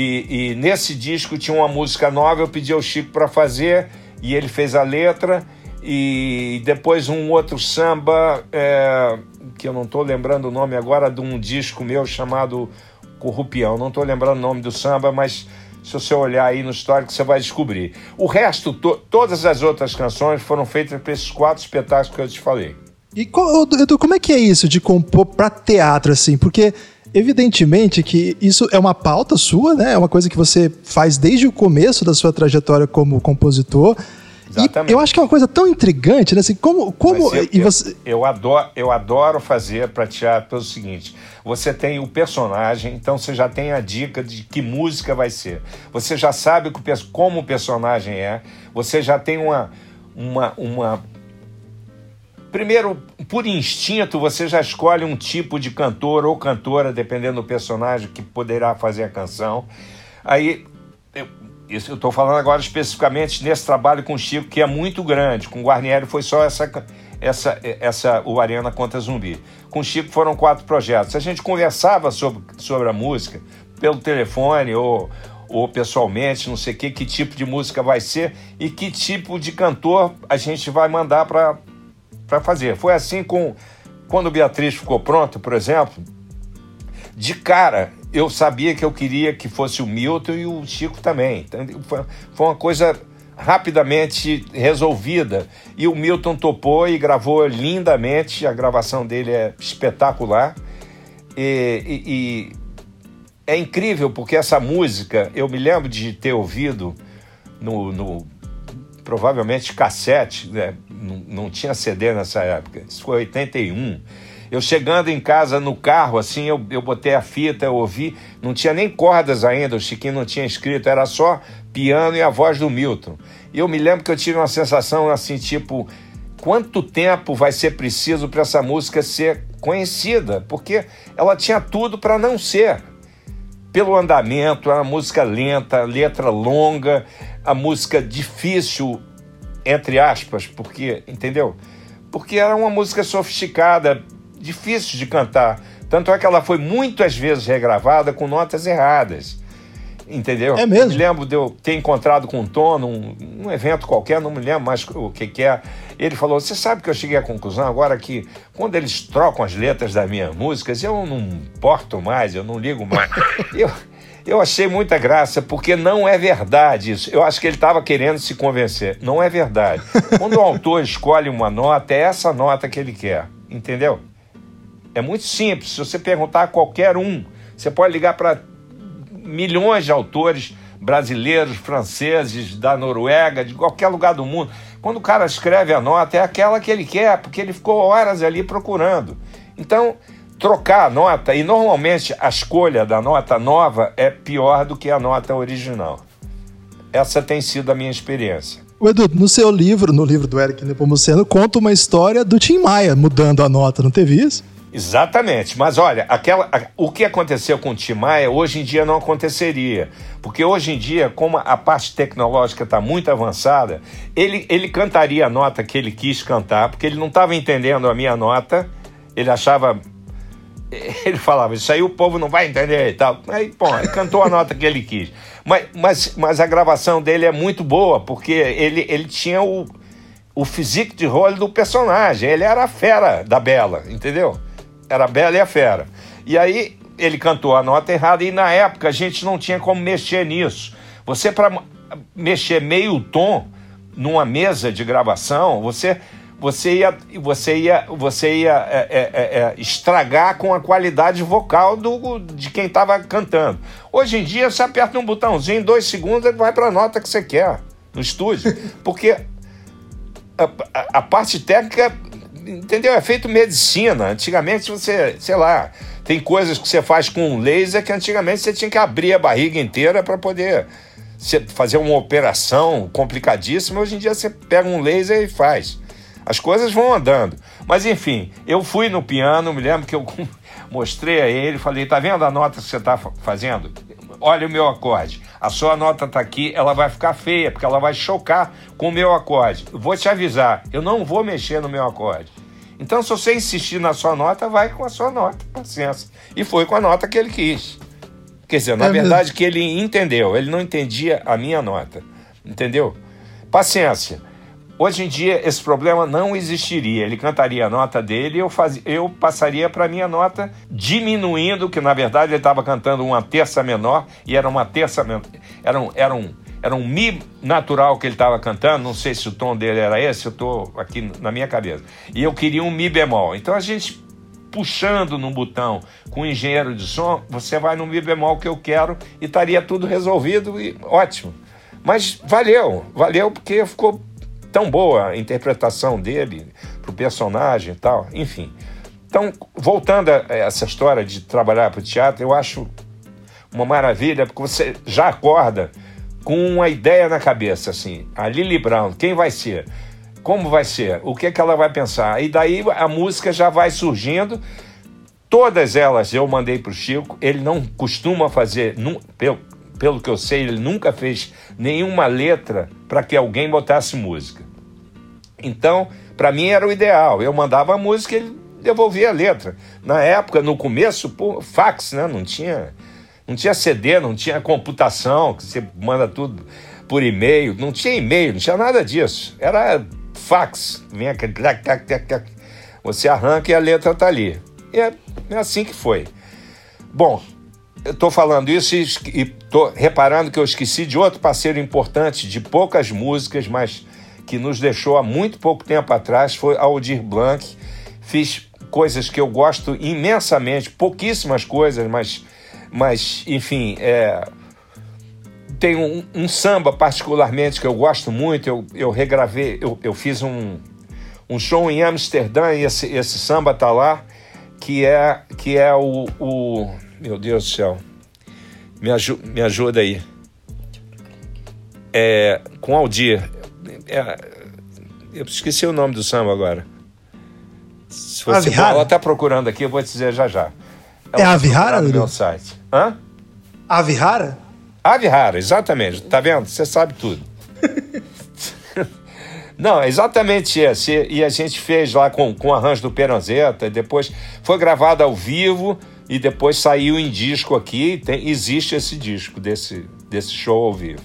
E, e, nesse disco tinha uma música nova, eu pedi ao Chico para fazer e ele fez a letra. E depois um outro samba, é, que eu não estou lembrando o nome agora, de um disco meu chamado Corrupião. Não estou lembrando o nome do samba, mas se você olhar aí no histórico, você vai descobrir. O resto, to todas as outras canções foram feitas para esses quatro espetáculos que eu te falei. E como é que é isso de compor para teatro, assim? Porque evidentemente que isso é uma pauta sua, né? É uma coisa que você faz desde o começo da sua trajetória como compositor. Exatamente. E eu acho que é uma coisa tão intrigante, né? Assim, como, como eu, e você... eu, eu, adoro, eu adoro fazer para teatro pelo seguinte: você tem o personagem, então você já tem a dica de que música vai ser. Você já sabe como o personagem é, você já tem uma, uma, uma primeiro, por instinto, você já escolhe um tipo de cantor ou cantora, dependendo do personagem que poderá fazer a canção. Aí, eu, estou falando agora especificamente nesse trabalho com o Chico, que é muito grande. Com o Guarnieri foi só essa, essa, essa, o Arena Conta Zumbi. Com o Chico foram quatro projetos. A gente conversava sobre, sobre a música pelo telefone ou, ou pessoalmente, não sei que, que tipo de música vai ser e que tipo de cantor a gente vai mandar para fazer. Foi assim com quando Beatriz ficou pronta, por exemplo, de cara eu sabia que eu queria que fosse o Milton e o Chico também. Então, foi, foi uma coisa rapidamente resolvida. E o Milton topou e gravou lindamente, a gravação dele é espetacular. E, e, e, é incrível porque essa música, eu me lembro de ter ouvido no, no provavelmente cassete, né? Não, não tinha CD nessa época, isso foi 81 eu chegando em casa no carro, assim, eu, eu botei a fita, eu ouvi, não tinha nem cordas ainda, o Chiquinho não tinha escrito, era só piano e a voz do Milton. E eu me lembro que eu tive uma sensação assim, tipo, quanto tempo vai ser preciso para essa música ser conhecida? Porque ela tinha tudo para não ser. Pelo andamento, a música lenta, letra longa, a música difícil, entre aspas, porque, entendeu? Porque era uma música sofisticada, difícil de cantar. Tanto é que ela foi muitas vezes regravada com notas erradas. Entendeu? É mesmo? Eu me lembro de eu ter encontrado com um Tom num, num evento qualquer, não me lembro mais o que, que é. Ele falou: Você sabe que eu cheguei à conclusão agora que quando eles trocam as letras das minhas músicas, eu não importo mais, eu não ligo mais. eu, eu achei muita graça, porque não é verdade isso. Eu acho que ele estava querendo se convencer. Não é verdade. Quando o autor escolhe uma nota, é essa nota que ele quer. Entendeu? É muito simples. Se você perguntar a qualquer um, você pode ligar para milhões de autores brasileiros, franceses, da Noruega, de qualquer lugar do mundo. Quando o cara escreve a nota, é aquela que ele quer, porque ele ficou horas ali procurando. Então, trocar a nota, e normalmente a escolha da nota nova é pior do que a nota original. Essa tem sido a minha experiência. O Edu, no seu livro, no livro do Eric Nepomuceno, conta uma história do Tim Maia mudando a nota, não teve isso? Exatamente, mas olha, aquela, o que aconteceu com o Tim Maia hoje em dia não aconteceria, porque hoje em dia, como a parte tecnológica está muito avançada, ele, ele cantaria a nota que ele quis cantar, porque ele não estava entendendo a minha nota, ele achava, ele falava, isso aí o povo não vai entender e tal, aí, bom, ele cantou a nota que ele quis, mas, mas, mas a gravação dele é muito boa, porque ele, ele tinha o, o physique de role do personagem, ele era a fera da Bela, entendeu? Era a Bela e a Fera. E aí ele cantou a nota errada e na época a gente não tinha como mexer nisso. Você para mexer meio tom numa mesa de gravação, você você ia você ia você ia é, é, é, é estragar com a qualidade vocal do, de quem estava cantando. Hoje em dia você aperta um botãozinho, em dois segundos ele vai para a nota que você quer no estúdio, porque a, a, a parte técnica entendeu? É feito medicina. Antigamente você, sei lá, tem coisas que você faz com um laser que antigamente você tinha que abrir a barriga inteira para poder fazer uma operação complicadíssima. Hoje em dia você pega um laser e faz. As coisas vão andando. Mas enfim, eu fui no piano, me lembro que eu mostrei a ele, falei: tá vendo a nota que você está fazendo? Olha o meu acorde. A sua nota está aqui, ela vai ficar feia, porque ela vai chocar com o meu acorde. vou te avisar, eu não vou mexer no meu acorde. Então, se você insistir na sua nota, vai com a sua nota, paciência. E foi com a nota que ele quis. Quer dizer, na é verdade, mesmo. que ele entendeu, ele não entendia a minha nota. Entendeu? Paciência. Hoje em dia, esse problema não existiria. Ele cantaria a nota dele e eu, faz... eu passaria para minha nota, diminuindo, que na verdade ele estava cantando uma terça menor e era uma terça menor. Era um, era um, era um Mi natural que ele estava cantando, não sei se o tom dele era esse, eu estou aqui na minha cabeça. E eu queria um Mi bemol. Então a gente puxando no botão com o engenheiro de som, você vai no Mi bemol que eu quero e estaria tudo resolvido e ótimo. Mas valeu, valeu porque ficou tão boa a interpretação dele para o personagem e tal, enfim. Então, voltando a essa história de trabalhar para o teatro, eu acho uma maravilha, porque você já acorda com uma ideia na cabeça, assim, a Lily Brown, quem vai ser? Como vai ser? O que, que ela vai pensar? E daí a música já vai surgindo. Todas elas eu mandei para o Chico. Ele não costuma fazer, pelo que eu sei, ele nunca fez nenhuma letra para que alguém botasse música. Então, para mim era o ideal. Eu mandava a música e ele devolvia a letra. Na época, no começo, pô, fax, né? Não tinha, não tinha CD, não tinha computação, que você manda tudo por e-mail. Não tinha e-mail, não tinha nada disso. Era fax. Vinha aquele. Você arranca e a letra tá ali. E é, é assim que foi. Bom, estou falando isso e estou reparando que eu esqueci de outro parceiro importante, de poucas músicas, mas que nos deixou há muito pouco tempo atrás, foi Aldir Blanc. Fiz coisas que eu gosto imensamente, pouquíssimas coisas, mas, mas enfim, é, tem um, um, samba particularmente que eu gosto muito. Eu, eu regravei, eu, eu fiz um, um show em Amsterdã e esse, esse samba tá lá, que é, que é o, o meu Deus do céu, me, aju, me ajuda aí. É, com Aldir. É, eu esqueci o nome do samba agora. Se você ela está procurando aqui, eu vou te dizer já já. Ela é a Avihara, no meu site. Hã? Avihara? Avihara, exatamente. Tá vendo? Você sabe tudo. Não, é exatamente esse. E a gente fez lá com, com o arranjo do Peranzeta, depois foi gravado ao vivo e depois saiu em disco aqui. Tem, existe esse disco desse, desse show ao vivo.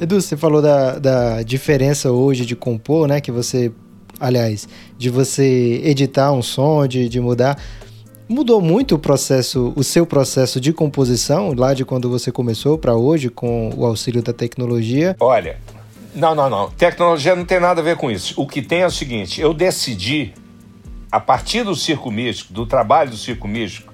Edu, você falou da, da diferença hoje de compor, né? Que você aliás, de você editar um som, de, de mudar. Mudou muito o processo, o seu processo de composição, lá de quando você começou para hoje, com o auxílio da tecnologia? Olha, não, não, não. Tecnologia não tem nada a ver com isso. O que tem é o seguinte: eu decidi, a partir do circo místico, do trabalho do circo místico,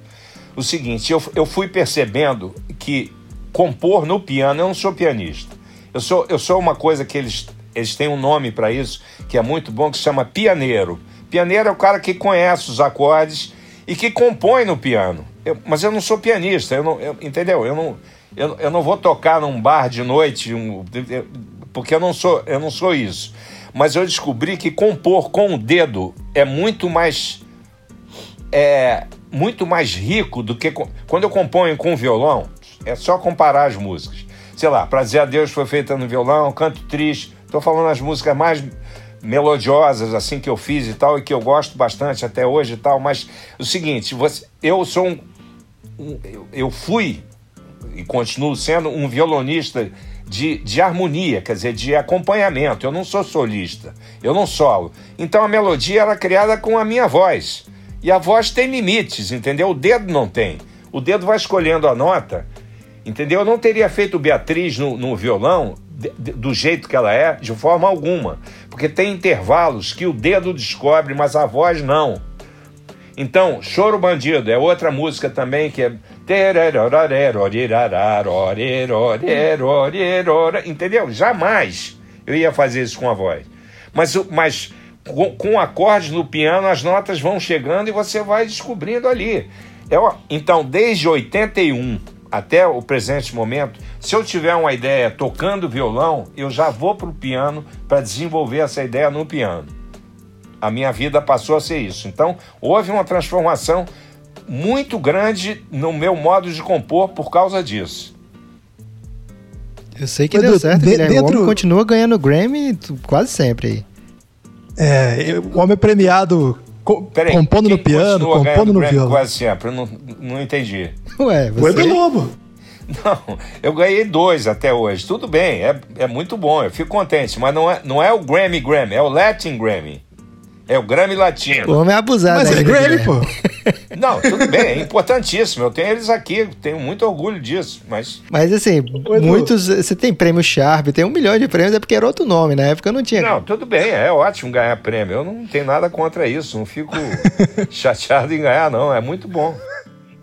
o seguinte: eu, eu fui percebendo que compor no piano, eu não sou pianista. Eu sou, eu sou uma coisa que eles eles têm um nome para isso que é muito bom, que se chama pianeiro. Pianeiro é o cara que conhece os acordes e que compõe no piano. Eu, mas eu não sou pianista, eu não, eu, entendeu? Eu não, eu, eu não vou tocar num bar de noite, um, porque eu não sou, eu não sou isso. Mas eu descobri que compor com o dedo é muito mais é muito mais rico do que quando eu componho com violão. É só comparar as músicas. Sei lá, Prazer a Deus foi feita no violão, Canto Triste Estou falando as músicas mais melodiosas assim que eu fiz e tal e que eu gosto bastante até hoje e tal, mas o seguinte, você, eu sou um, eu fui e continuo sendo um violonista de, de harmonia, quer dizer, de acompanhamento. Eu não sou solista, eu não solo. Então a melodia era criada com a minha voz. E a voz tem limites, entendeu? O dedo não tem. O dedo vai escolhendo a nota, entendeu? Eu não teria feito Beatriz no, no violão do jeito que ela é, de forma alguma. Porque tem intervalos que o dedo descobre, mas a voz não. Então, Choro Bandido é outra música também que é. Entendeu? Jamais eu ia fazer isso com a voz. Mas, mas com, com acordes no piano, as notas vão chegando e você vai descobrindo ali. Então, desde 81 até o presente momento, se eu tiver uma ideia tocando violão, eu já vou para o piano para desenvolver essa ideia no piano. A minha vida passou a ser isso. Então, houve uma transformação muito grande no meu modo de compor por causa disso. Eu sei que Mas deu certo, de, dentro... o homem continua ganhando Grammy quase sempre aí. É, o homem premiado Peraí, compondo no piano, compondo no violão. Quase sempre, eu não, não entendi. Ué, você... O Edu Lobo. Não, eu ganhei dois até hoje. Tudo bem, é, é muito bom, eu fico contente. Mas não é, não é o Grammy Grammy, é o Latin Grammy. É o Grammy Latino. O homem é abusado. Mas é Grammy, pô. Não, tudo bem, é importantíssimo. Eu tenho eles aqui, tenho muito orgulho disso. Mas, mas assim, muitos. Você tem prêmio Sharp, tem um milhão de prêmios, é porque era outro nome. Na época não tinha. Não, tudo bem, é ótimo ganhar prêmio. Eu não tenho nada contra isso. Não fico chateado em ganhar, não. É muito bom.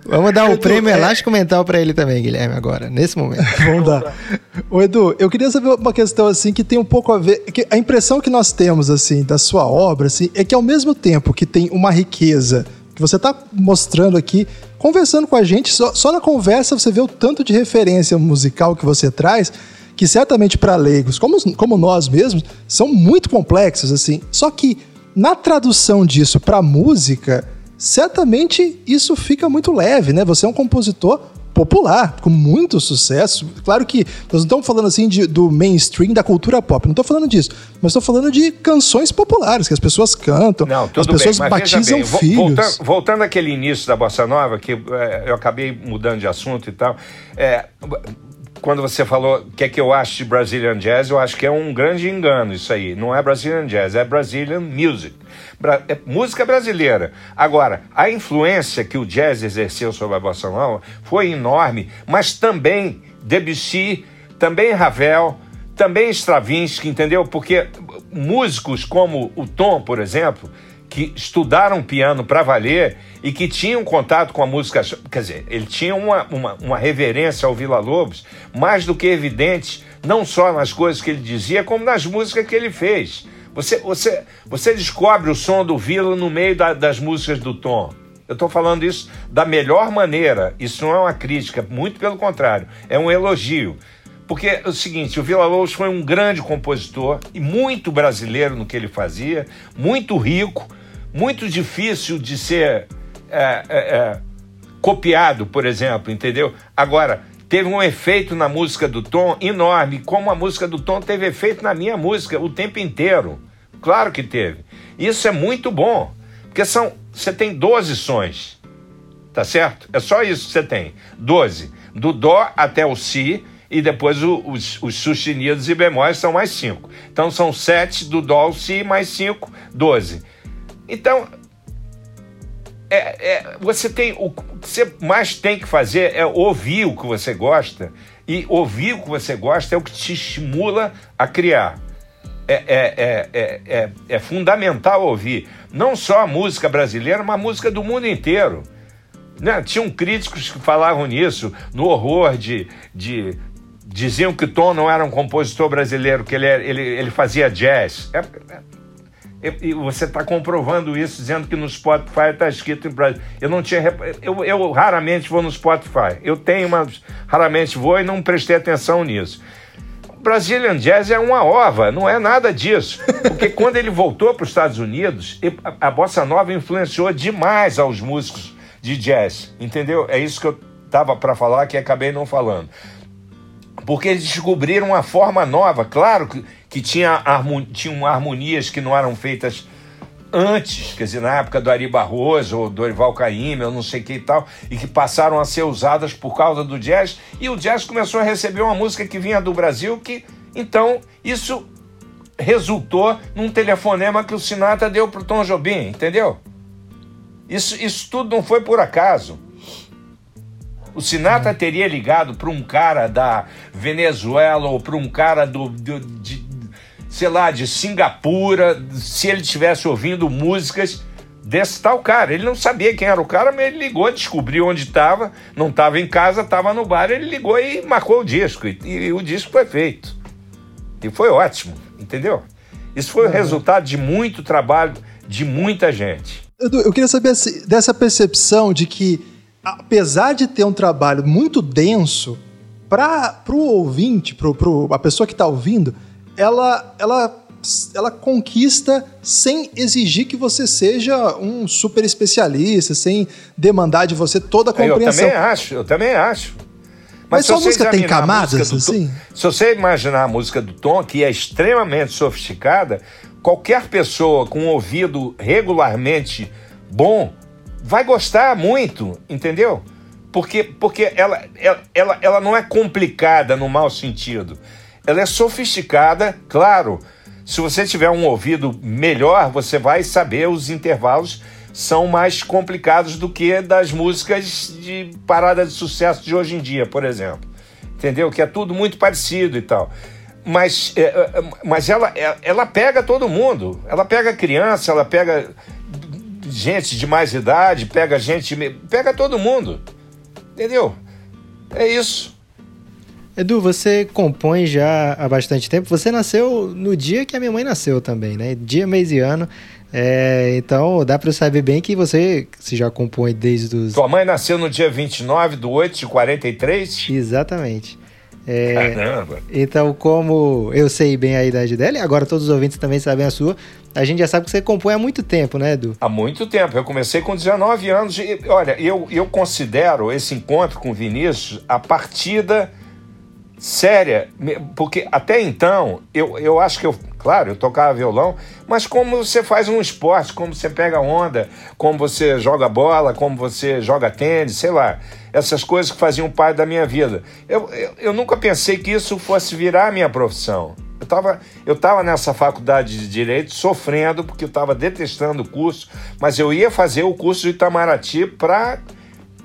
Vamos dar o um prêmio é... elástico mental para ele também, Guilherme, agora, nesse momento. Vamos dar. Ô, Edu, eu queria saber uma questão assim que tem um pouco a ver. Que a impressão que nós temos, assim, da sua obra, assim, é que ao mesmo tempo que tem uma riqueza que você está mostrando aqui, conversando com a gente, só, só na conversa você vê o tanto de referência musical que você traz que certamente para leigos, como, como nós mesmos, são muito complexos, assim. Só que na tradução disso para música, certamente isso fica muito leve, né? Você é um compositor popular, com muito sucesso. Claro que nós não estamos falando assim de, do mainstream da cultura pop, não estou falando disso, mas estou falando de canções populares que as pessoas cantam, não, as pessoas bem, batizam bem, filhos. Voltando, voltando àquele início da bossa nova, que é, eu acabei mudando de assunto e tal, é, quando você falou o que é que eu acho de Brazilian Jazz, eu acho que é um grande engano isso aí. Não é Brazilian Jazz, é Brazilian Music. Bra é música brasileira. Agora, a influência que o jazz exerceu sobre a bossa nova foi enorme, mas também Debussy, também Ravel, também Stravinsky, entendeu? Porque músicos como o Tom, por exemplo, que estudaram piano para valer e que tinham contato com a música. Quer dizer, ele tinha uma, uma, uma reverência ao Vila Lobos mais do que evidente, não só nas coisas que ele dizia, como nas músicas que ele fez. Você, você, você descobre o som do Vila no meio da, das músicas do Tom. Eu estou falando isso da melhor maneira. Isso não é uma crítica, muito pelo contrário, é um elogio. Porque é o seguinte, o Vila Lobos foi um grande compositor e muito brasileiro no que ele fazia, muito rico, muito difícil de ser é, é, é, copiado, por exemplo, entendeu? Agora, teve um efeito na música do Tom enorme, como a música do Tom teve efeito na minha música o tempo inteiro. Claro que teve. Isso é muito bom, porque são, você tem 12 sons, tá certo? É só isso que você tem, 12. Do Dó até o Si, e depois o, os, os, sustenidos e bemóis são mais 5. Então são 7 do Dó ao Si mais 5, 12. Então, é, é, você tem o que você mais tem que fazer é ouvir o que você gosta e ouvir o que você gosta é o que te estimula a criar. É, é, é, é, é fundamental ouvir não só a música brasileira, mas a música do mundo inteiro. Né? Tinham críticos que falavam nisso, no horror de, de diziam que Tom não era um compositor brasileiro, que ele, ele, ele fazia jazz. É, e você está comprovando isso, dizendo que no Spotify está escrito em Brasil. Eu não tinha. Eu, eu raramente vou no Spotify. Eu tenho, mas raramente vou e não prestei atenção nisso. Brazilian Jazz é uma ova, não é nada disso. Porque quando ele voltou para os Estados Unidos, a bossa nova influenciou demais aos músicos de jazz, entendeu? É isso que eu estava para falar que acabei não falando. Porque eles descobriram uma forma nova, claro que que tinha tinham harmonias que não eram feitas antes, quer dizer, na época do Ari Barroso ou do Orival Caymmi, ou não sei que e tal, e que passaram a ser usadas por causa do jazz, e o jazz começou a receber uma música que vinha do Brasil, que então isso resultou num telefonema que o Sinatra deu para o Tom Jobim, entendeu? Isso, isso tudo não foi por acaso. O Sinatra teria ligado para um cara da Venezuela ou para um cara do, do de, sei lá, de Singapura, se ele estivesse ouvindo músicas desse tal cara. Ele não sabia quem era o cara, mas ele ligou, descobriu onde estava, não estava em casa, estava no bar, ele ligou e marcou o disco. E, e, o disco foi feito. E foi ótimo, entendeu? Isso foi o resultado de muito trabalho de muita gente. Eu, eu queria saber dessa percepção de que, apesar de ter um trabalho muito denso, para o ouvinte, para a pessoa que está ouvindo, ela, ela, ela conquista sem exigir que você seja um super especialista, sem demandar de você toda a compreensão. Eu também acho, eu também acho. Mas, Mas sua música tem camadas, assim? Se você imaginar a música do Tom, que é extremamente sofisticada, qualquer pessoa com um ouvido regularmente bom vai gostar muito, entendeu? Porque, porque ela, ela, ela, ela não é complicada no mau sentido ela é sofisticada, claro. Se você tiver um ouvido melhor, você vai saber os intervalos são mais complicados do que das músicas de parada de sucesso de hoje em dia, por exemplo. Entendeu? Que é tudo muito parecido e tal. Mas, é, é mas ela, é, ela pega todo mundo. Ela pega criança, ela pega gente de mais idade, pega gente. pega todo mundo. Entendeu? É isso. Edu, você compõe já há bastante tempo. Você nasceu no dia que a minha mãe nasceu também, né? Dia, mês e ano. É, então dá para saber bem que você se já compõe desde os. Tua mãe nasceu no dia 29 de 8 de 43? Exatamente. É, Caramba. então, como eu sei bem a idade dela, e agora todos os ouvintes também sabem a sua, a gente já sabe que você compõe há muito tempo, né, Edu? Há muito tempo. Eu comecei com 19 anos. E, olha, eu, eu considero esse encontro com o Vinícius a partida séria, porque até então eu, eu acho que eu, claro, eu tocava violão, mas como você faz um esporte, como você pega onda, como você joga bola, como você joga tênis, sei lá, essas coisas que faziam parte da minha vida. Eu, eu, eu nunca pensei que isso fosse virar minha profissão. Eu estava eu tava nessa faculdade de Direito sofrendo, porque eu estava detestando o curso, mas eu ia fazer o curso de Itamaraty para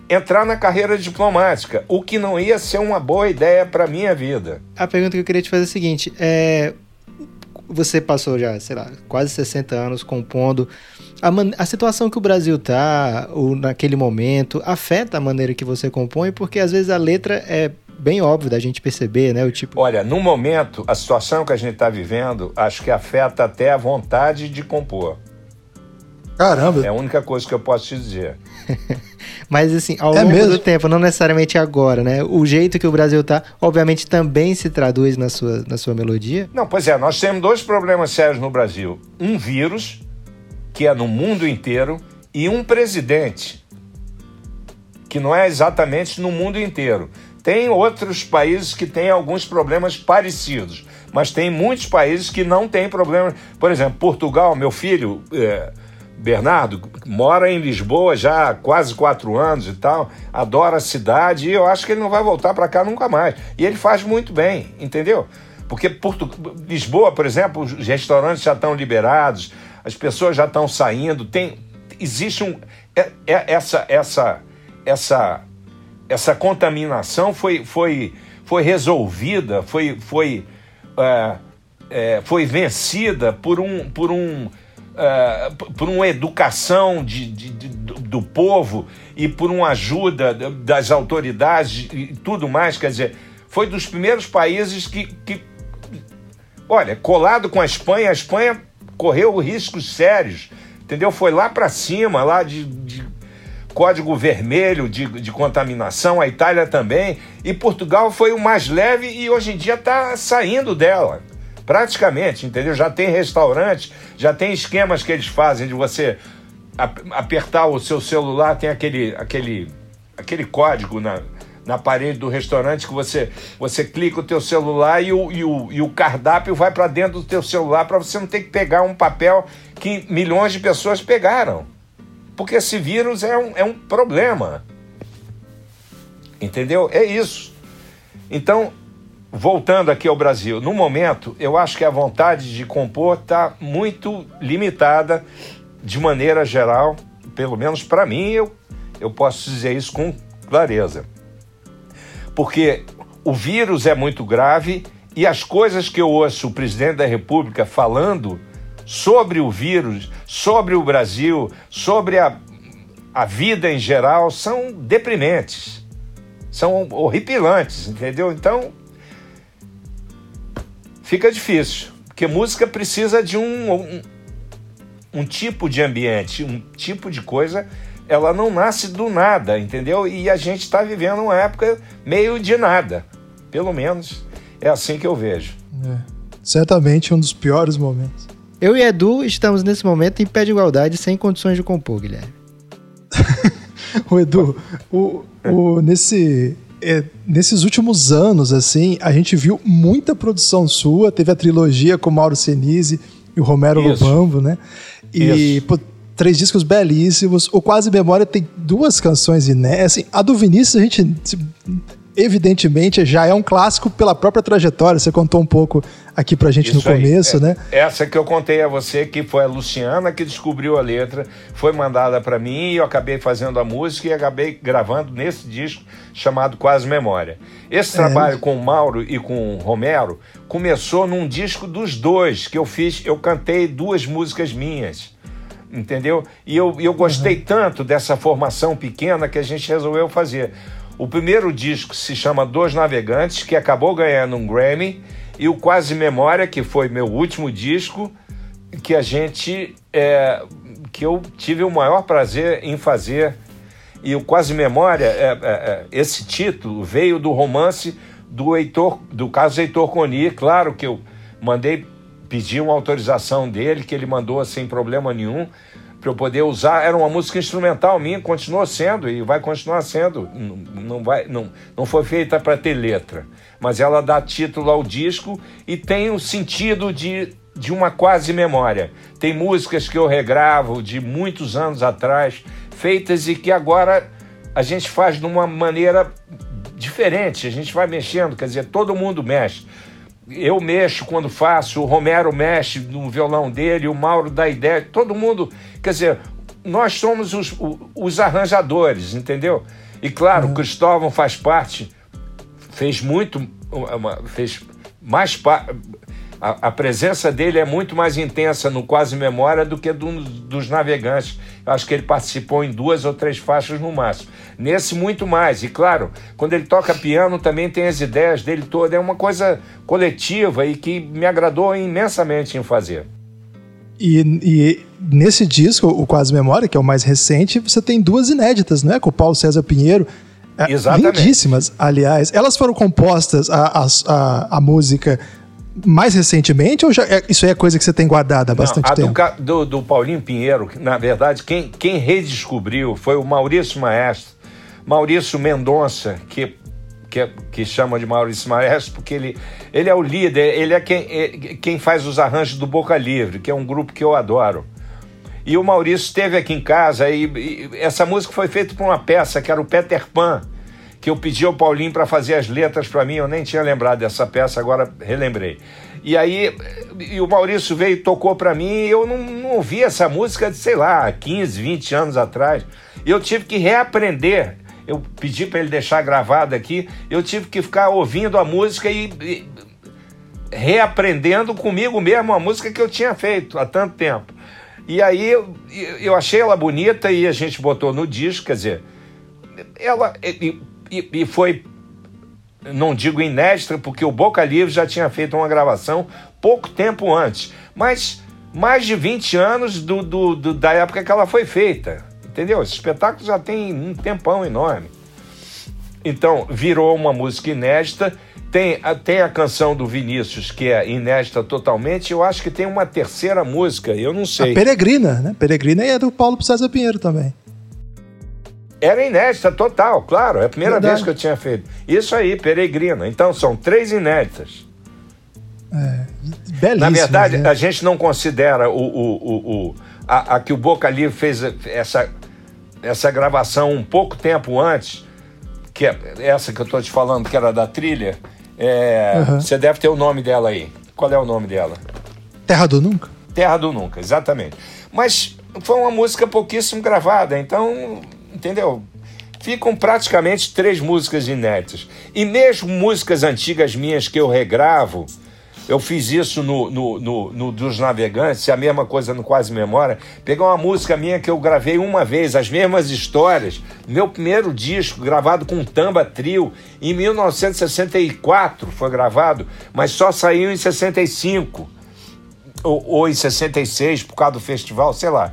entrar na carreira diplomática, o que não ia ser uma boa ideia para minha vida. A pergunta que eu queria te fazer é a seguinte: é, você passou já, sei lá, quase 60 anos compondo. A, man- a situação que o Brasil tá, ou naquele momento, afeta a maneira que você compõe, porque às vezes a letra é bem óbvio da gente perceber, né? O tipo. Olha, no momento, a situação que a gente está vivendo, acho que afeta até a vontade de compor. Caramba. É a única coisa que eu posso te dizer. Mas assim, ao É longo mesmo? do tempo, não necessariamente agora, né? O jeito que o Brasil tá, obviamente, também se traduz na sua, na sua melodia. Não, pois é, nós temos dois problemas sérios no Brasil: um vírus, que é no mundo inteiro, e um presidente, que não é exatamente no mundo inteiro. Tem outros países que têm alguns problemas parecidos, mas tem muitos países que não têm problemas. Por exemplo, Portugal, meu filho. é, Bernardo mora em Lisboa já há quase quatro anos e tal, adora a cidade e eu acho que ele não vai voltar para cá nunca mais. E ele faz muito bem, entendeu? Porque Porto... Lisboa, por exemplo, os restaurantes já estão liberados, as pessoas já estão saindo, tem existe um é- é- essa essa essa essa contaminação foi foi foi resolvida, foi foi é, é, foi vencida por um por um p- por uma educação de, de- de- do, povo e por uma ajuda da- das autoridades e tudo mais, quer dizer, foi dos primeiros países que, que olha, colado com a Espanha, a Espanha correu riscos sérios, entendeu? Foi lá para cima, lá de, de código vermelho de, de contaminação, a Itália também, e Portugal foi o mais leve e hoje em dia está saindo dela. Praticamente, entendeu? Já tem restaurante, já tem esquemas que eles fazem de você ap- apertar o seu celular, tem aquele, aquele, aquele código na, na parede do restaurante que você, você clica o teu celular e o, e o, e o cardápio vai para dentro do teu celular para você não ter que pegar um papel que milhões de pessoas pegaram. Porque esse vírus é um, é um problema. Entendeu? É isso. Então, voltando aqui ao Brasil, no momento, eu acho que a vontade de compor está muito limitada de maneira geral, pelo menos para mim, eu, eu posso dizer isso com clareza. Porque o vírus é muito grave e as coisas que eu ouço o presidente da República falando sobre o vírus, sobre o Brasil, sobre a, a vida em geral, são deprimentes, são horripilantes, entendeu? Então, fica difícil, porque música precisa de um, um, um tipo de ambiente, um tipo de coisa, ela não nasce do nada, entendeu? E a gente está vivendo uma época meio de nada, pelo menos é assim que eu vejo. É, certamente um dos piores momentos. Eu e Edu estamos nesse momento em pé de igualdade, sem condições de compor, Guilherme. O Edu, o, o, nesse, é, nesses últimos anos, assim, a gente viu muita produção sua. Teve a trilogia com o Mauro Senise e o Romero Isso. Lobambo, né? E pô, três discos belíssimos. O Quase Memória tem duas canções inéditas. Assim, a do Vinícius, a gente se- evidentemente já é um clássico pela própria trajetória. Você contou um pouco aqui pra gente Isso no começo, É- né? Essa que eu contei a você, que foi a Luciana que descobriu a letra, foi mandada para mim e eu acabei fazendo a música e acabei gravando nesse disco chamado Quase Memória. Esse trabalho com o Mauro e com o Romero começou num disco dos dois que eu fiz, eu cantei duas músicas minhas. Entendeu? E eu, e eu gostei tanto dessa formação pequena que a gente resolveu fazer. O primeiro disco se chama Dois Navegantes, que acabou ganhando um Grammy, e o Quase Memória, que foi meu último disco, que a gente. é, que eu tive o maior prazer em fazer. E o Quase Memória, é, é, é, esse título veio do romance do Heitor, do caso Heitor Coni, claro que eu mandei pedir uma autorização dele, que ele mandou sem problema nenhum, para eu poder usar. Era uma música instrumental minha, continuou sendo e vai continuar sendo. Não, não, vai, não, não foi feita para ter letra, mas ela dá título ao disco e tem o sentido de, de uma quase memória. Tem músicas que eu regravo de muitos anos atrás, feitas e que agora a gente faz de uma maneira diferente, a gente vai mexendo, quer dizer, todo mundo mexe eu mexo quando faço, o Romero mexe no violão dele, o Mauro dá ideia, todo mundo. Quer dizer, nós somos os, os arranjadores, entendeu? E claro, uhum. o Cristóvão faz parte, fez muito, fez mais parte a, a, presença dele é muito mais intensa no Quase Memória do que do, dos navegantes. Eu acho que ele participou em duas ou três faixas no máximo. Nesse, muito mais. E claro, quando ele toca piano, também tem as ideias dele todas. É uma coisa coletiva e que me agradou imensamente em fazer. E, e, nesse disco, o Quase Memória, que é o mais recente, você tem duas inéditas, não é? Com o Paulo César Pinheiro. É, Exatamente. Lindíssimas, aliás. Elas foram compostas, a, a, a, a música mais recentemente ou já é, isso aí é coisa que você tem guardado há bastante Não, tempo? Do, do, do, Paulinho Pinheiro, na verdade, quem, quem redescobriu foi o Maurício Maestro, Maurício Mendonça, que, que, que chama de Maurício Maestro, porque ele, ele é o líder, ele é quem, é quem faz os arranjos do Boca Livre, que é um grupo que eu adoro. E o Maurício esteve aqui em casa e, e essa música foi feita por uma peça que era o Peter Pan que eu pedi ao Paulinho para fazer as letras para mim, eu nem tinha lembrado dessa peça, agora relembrei. E aí e o Maurício veio e tocou para mim, e eu não, não ouvi essa música de, sei lá, 15, 20 anos atrás. Eu tive que reaprender. Eu pedi para ele deixar gravado aqui, eu tive que ficar ouvindo a música e, e reaprendendo comigo mesmo a música que eu tinha feito há tanto tempo. E aí eu, eu achei ela bonita e a gente botou no disco, quer dizer, ela e foi, não digo inédita, porque o Boca Livre já tinha feito uma gravação pouco tempo antes, mas mais de 20 anos do, do, do, da época que ela foi feita. Entendeu? Esse espetáculo já tem um tempão enorme. Então, virou uma música inédita. Tem, tem a canção do Vinícius, que é inédita totalmente. Eu acho que tem uma terceira música, eu não sei. A Peregrina, né? Peregrina é do Paulo César Pinheiro também. Era inédita total, claro. É a primeira Verdade. vez que eu tinha feito. Isso aí, Peregrina. Então, são três inéditas. É, Na verdade, né? a gente não considera o, o, o, o a, a, que o Boca Livre fez essa, essa gravação um pouco tempo antes, que é essa que eu estou te falando, que era da trilha. É, uhum. Você deve ter o nome dela aí. Qual é o nome dela? Terra do Nunca. Terra do Nunca, exatamente. Mas foi uma música pouquíssimo gravada, então entendeu? Ficam praticamente três músicas inéditas. E mesmo músicas antigas minhas que eu regravo, eu fiz isso no, no, no, no, dos Navegantes, a mesma coisa no Quase Memória. Pegar uma música minha que eu gravei uma vez, as mesmas histórias, meu primeiro disco, gravado com Tamba Trio, em 1964 foi gravado, mas só saiu em 65 ou, ou em 66 por causa do festival, sei lá.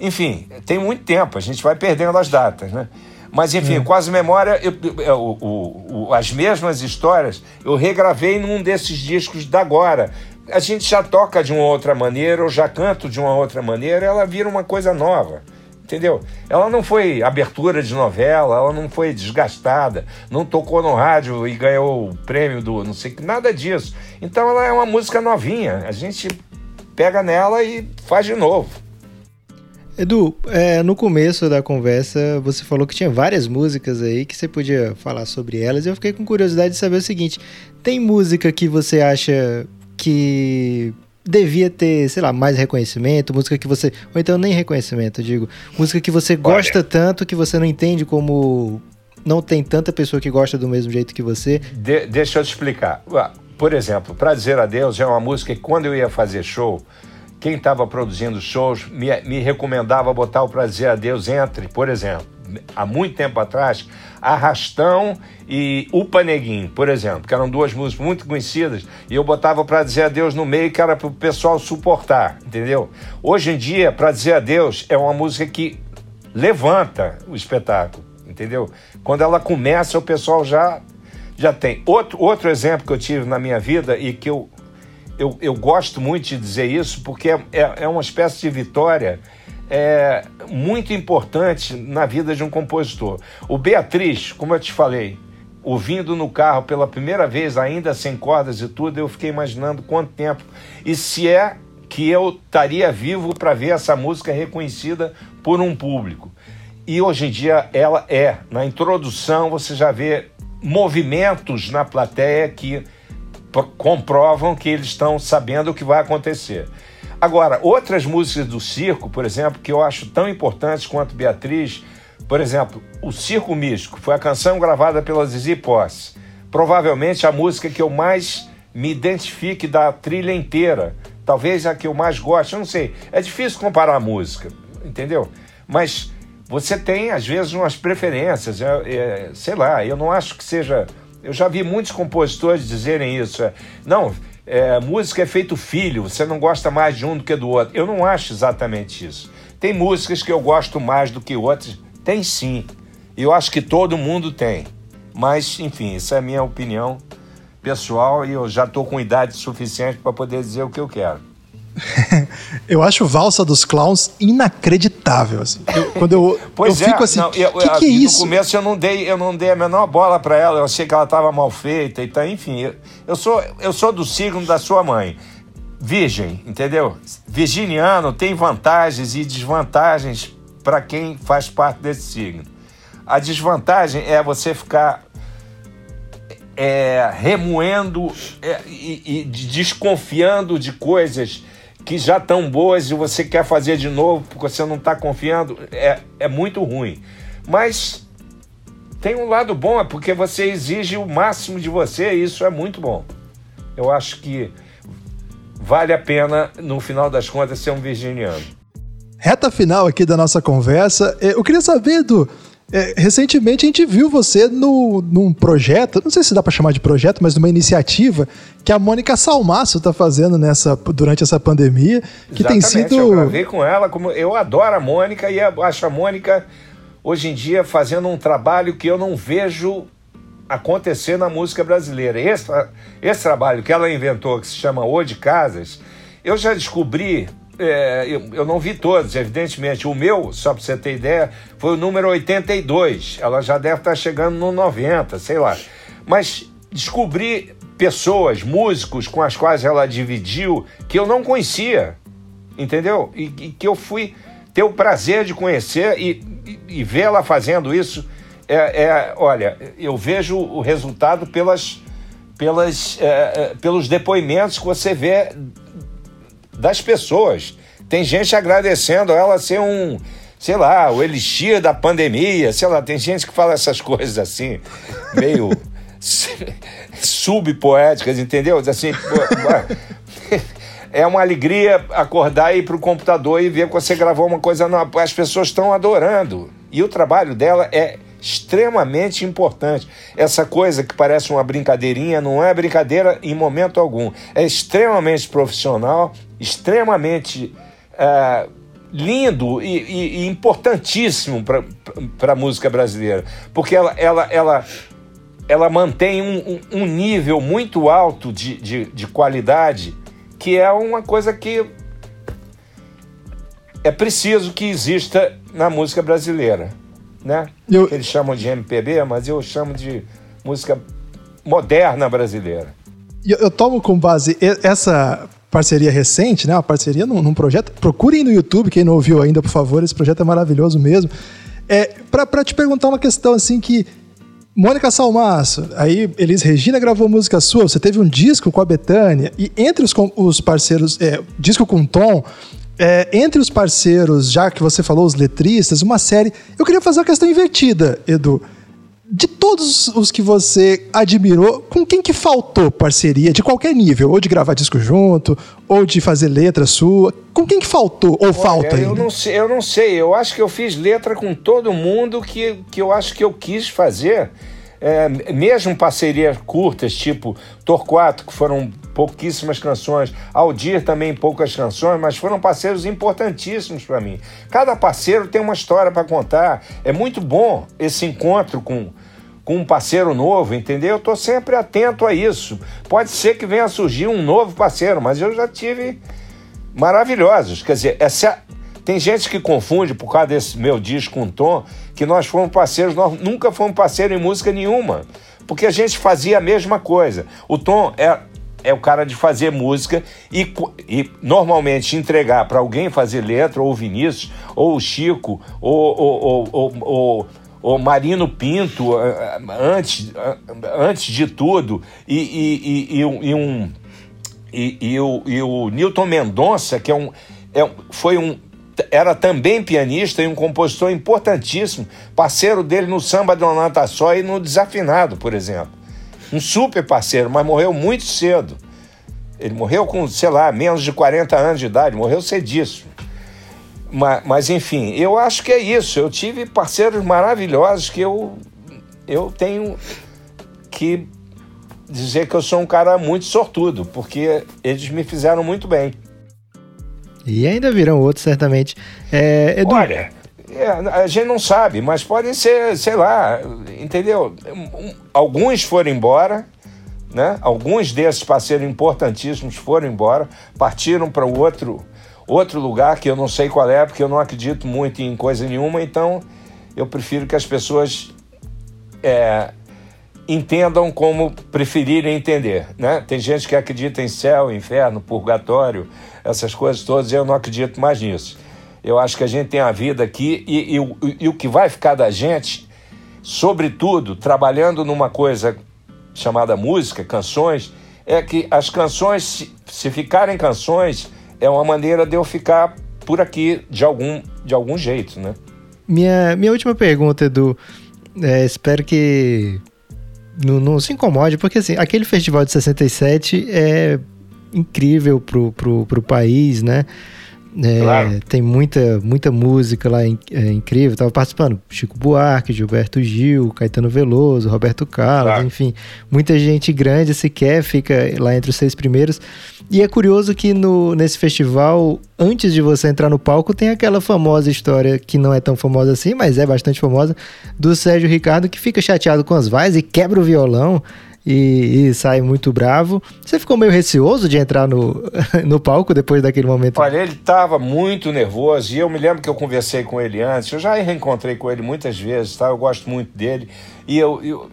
Enfim, tem muito tempo, a gente vai perdendo as datas, né? Mas, enfim, é. quase memória, eu, eu, o, o, as mesmas histórias eu regravei num desses discos da agora. A gente já toca de uma outra maneira, eu já canto de uma outra maneira, ela vira uma coisa nova. Entendeu? Ela não foi abertura de novela, ela não foi desgastada, não tocou no rádio e ganhou o prêmio do não sei que, nada disso. Então ela é uma música novinha. A gente pega nela e faz de novo. Edu, é, no começo da conversa você falou que tinha várias músicas aí que você podia falar sobre elas. E eu fiquei com curiosidade de saber o seguinte: tem música que você acha que devia ter, sei lá, mais reconhecimento, música que você. Ou então nem reconhecimento, digo. Música que você gosta Olha, tanto que você não entende como. Não tem tanta pessoa que gosta do mesmo jeito que você. De, deixa eu te explicar. Por exemplo, Pra Dizer Adeus é uma música que quando eu ia fazer show quem estava produzindo shows me, me recomendava botar o Prazer a Deus entre, por exemplo, há muito tempo atrás, Arrastão e Upa Neguinho, por exemplo, que eram duas músicas muito conhecidas, e eu botava para dizer adeus no meio, que era para o pessoal suportar, entendeu? Hoje em dia, para dizer adeus é uma música que levanta o espetáculo, entendeu? Quando ela começa, o pessoal já já tem. Outro, outro exemplo que eu tive na minha vida e que eu, eu, eu gosto muito de dizer isso, porque é, é, é uma espécie de vitória é, muito importante na vida de um compositor. O Beatriz, como eu te falei, ouvindo no carro pela primeira vez, ainda sem cordas e tudo, eu fiquei imaginando quanto tempo e se é que eu estaria vivo para ver essa música reconhecida por um público. E hoje em dia ela é. Na introdução você já vê movimentos na plateia que comprovam que eles estão sabendo o que vai acontecer. Agora, outras músicas do circo, por exemplo, que eu acho tão importantes quanto Beatriz, por exemplo, o Circo Místico foi a canção gravada pela Zizi Posse. Provavelmente a música que eu mais me identifique da trilha inteira. Talvez a que eu mais gosto, eu não sei. É difícil comparar a música, entendeu? Mas você tem, às vezes, umas preferências. É, é, sei lá, eu não acho que seja. Eu já vi muitos compositores dizerem isso. É, não, é, música é feito filho, você não gosta mais de um do que do outro. Eu não acho exatamente isso. Tem músicas que eu gosto mais do que outras. Tem sim. Eu acho que todo mundo tem. Mas, enfim, essa é a minha opinião pessoal e eu já estou com idade suficiente para poder dizer o que eu quero. eu acho Valsa dos Clowns inacreditável. Assim. Eu, quando eu, pois eu é, fico assim, o que, que, que, é isso? No começo eu não dei, eu não dei a menor bola para ela, eu achei que ela estava mal feita e tá, enfim. Eu, eu, sou, eu sou do signo da sua mãe. Virgem, entendeu? Virginiano tem vantagens e desvantagens para quem faz parte desse signo. A desvantagem é você ficar é, remoendo é, e, e desconfiando de coisas que já estão boas e você quer fazer de novo porque você não está confiando, é, é muito ruim. Mas tem um lado bom, é porque você exige o máximo de você e isso é muito bom. Eu acho que vale a pena, no final das contas, ser um virginiano. Reta final aqui da nossa conversa. É, eu queria saber, do é, recentemente a gente viu você no, num projeto, não sei se dá para chamar de projeto, mas numa iniciativa que a Mônica Salmaço está fazendo nessa, durante essa pandemia, que Exatamente, tem sido. Eu gravei com ela, como eu adoro a Mônica e acho a Mônica hoje em dia fazendo um trabalho que eu não vejo acontecer na música brasileira. Esse, esse trabalho que ela inventou, que se chama O de Casas, eu já descobri é, eu, eu, não vi todos, evidentemente. O meu, só para você ter ideia, foi o número 82. Ela já deve estar tá chegando no 90, sei lá. Mas descobri pessoas, músicos com as quais ela dividiu que eu não conhecia, entendeu? E, e que eu fui ter o prazer de conhecer e, e, e vê-la fazendo isso. É, é, olha, eu vejo o resultado pelas, pelas, é, é pelos depoimentos que você vê das pessoas. Tem gente agradecendo ela ser um, sei lá, o elixir da pandemia, sei lá, tem gente que fala essas coisas assim, meio subpoéticas, entendeu? Assim, é uma alegria acordar e ir para o computador e ver que você gravou uma coisa nova. As pessoas estão adorando. E o trabalho dela é extremamente importante. Essa coisa que parece uma brincadeirinha não é brincadeira em momento algum. É extremamente profissional, extremamente é, lindo e, e, e importantíssimo para a música brasileira, porque ela, ela, ela, ela mantém um, um nível muito alto de, de, de qualidade, que é uma coisa que é preciso que exista na música brasileira né? Eu... Eles chamam de MPB, mas eu chamo de música moderna brasileira. Eu, eu tomo com base essa parceria recente, né? Uma parceria num, num, projeto. Procurem no YouTube, quem não ouviu ainda, por favor, esse projeto é maravilhoso mesmo. É, para te perguntar uma questão assim que. Mônica Salmaço, aí Elis Regina gravou música sua, você teve um disco com a Betânia, e entre os, os parceiros, é, disco com Tom, é, entre os parceiros, já que você falou, os letristas, uma série. Eu queria fazer uma questão invertida, Edu. De todos os que você admirou, com quem que faltou parceria, de qualquer nível? Ou de gravar disco junto, ou de fazer letra sua? Com quem que faltou? Ou Olha, falta ainda? Eu não, sei, eu não sei. Eu acho que eu fiz letra com todo mundo que, que eu acho que eu quis fazer. É, mesmo parcerias curtas, tipo Torquato, que foram pouquíssimas canções, Aldir também poucas canções, mas foram parceiros importantíssimos para mim. Cada parceiro tem uma história para contar. É muito bom esse encontro com, com um parceiro novo, entendeu? Eu estou sempre atento a isso. Pode ser que venha surgir um novo parceiro, mas eu já tive maravilhosos. Quer dizer, essa, tem gente que confunde por causa desse meu disco com Tom, que nós fomos parceiros, nós nunca fomos parceiros em música nenhuma, porque a gente fazia a mesma coisa. O Tom é, é o cara de fazer música e, e normalmente entregar para alguém fazer letra, ou o Vinícius, ou o Chico, ou, ou, ou, ou o Marino Pinto, antes, antes de tudo, e, e, e, e um. E, o, e o Newton Mendonça, que é um, é, foi um era também pianista e um compositor importantíssimo, parceiro dele no samba do Nata Só e no Desafinado, por exemplo. Um super parceiro, mas morreu muito cedo. Ele morreu com, sei lá, menos de 40 anos de idade, morreu cedíssimo. Mas, mas enfim, eu acho que é isso. Eu tive parceiros maravilhosos que eu, eu tenho que dizer que eu sou um cara muito sortudo, porque eles me fizeram muito bem. E ainda virão outros, certamente. É, Edu... Olha, é, a gente não sabe, mas podem ser, sei lá, entendeu? Alguns foram embora, né? Alguns desses parceiros importantíssimos foram embora, partiram para o outro, outro lugar que eu não sei qual é, porque eu não acredito muito em coisa nenhuma, então eu prefiro que as pessoas é, entendam como preferirem entender. Né? Tem gente que acredita em céu, inferno, purgatório, essas coisas todas, eu não acredito mais nisso. Eu acho que a gente tem a vida aqui e, e, e o que vai ficar da gente, sobretudo trabalhando numa coisa chamada música, canções, é que as canções, se, se ficarem canções, é uma maneira de eu ficar por aqui de algum, de algum jeito, né? Minha, minha última pergunta, Edu, é, espero que não, não se incomode, porque assim, aquele festival de 67 é incrível pro, pro, pro país, né? É, claro. Tem muita, muita música lá é, incrível. Tava participando Chico Buarque, Gilberto Gil, Caetano Veloso, Roberto Carlos, claro. enfim, muita gente grande sequer fica lá entre os seis primeiros. E é curioso que no, nesse festival, antes de você entrar no palco, tem aquela famosa história que não é tão famosa assim, mas é bastante famosa, do Sérgio Ricardo que fica chateado com as vaias e quebra o violão e, e, sai muito bravo. Você ficou meio receoso de entrar no, no palco depois daquele momento? Olha, ele estava muito nervoso e eu me lembro que eu conversei com ele antes. Eu já reencontrei com ele muitas vezes, tá? Eu gosto muito dele. E eu, eu,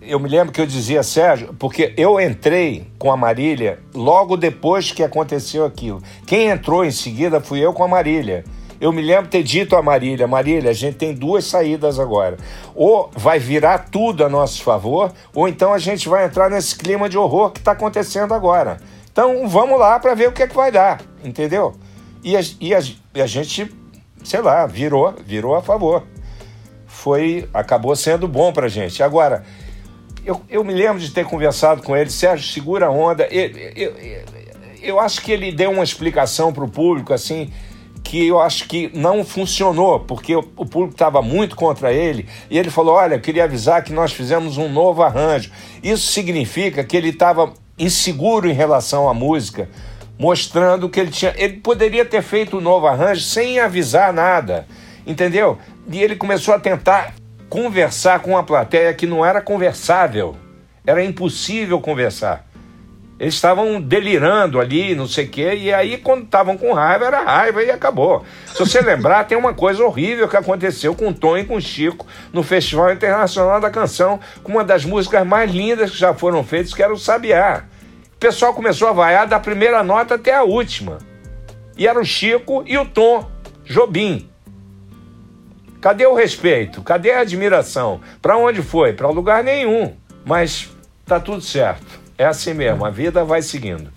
eu me lembro que eu dizia, Sérgio, porque eu entrei com a Marília logo depois que aconteceu aquilo. Quem entrou em seguida fui eu com a Marília. Eu me lembro ter dito a Marília: Marília, a gente tem duas saídas agora. Ou vai virar tudo a nosso favor, ou então a gente vai entrar nesse clima de horror que está acontecendo agora. Então vamos lá para ver o que é que vai dar, entendeu? E a, e a, e a gente, sei lá, virou, virou a favor. Foi, acabou sendo bom para gente. Agora, eu, eu me lembro de ter conversado com ele, Sérgio, segura a onda. Eu, eu, eu acho que ele deu uma explicação para o público assim que eu acho que não funcionou, porque o, público estava muito contra ele, e ele falou: Olha, eu queria avisar que nós fizemos um novo arranjo. Isso significa que ele estava inseguro em relação à música, mostrando que ele tinha. Ele poderia ter feito um novo arranjo sem avisar nada, entendeu? E ele começou a tentar conversar com a plateia que não era conversável, era impossível conversar. Eles estavam delirando ali, não sei o quê, e aí quando estavam com raiva, era raiva e acabou. Se você lembrar, tem uma coisa horrível que aconteceu com o Tom e com o Chico no Festival Internacional da Canção, com uma das músicas mais lindas que já foram feitas, que era o Sabiá. O pessoal começou a vaiar da primeira nota até a última. E era o Chico e o Tom Jobim. Cadê o respeito? Cadê a admiração? Para onde foi? Para lugar nenhum. Mas tá tudo certo. É assim mesmo, a vida vai seguindo.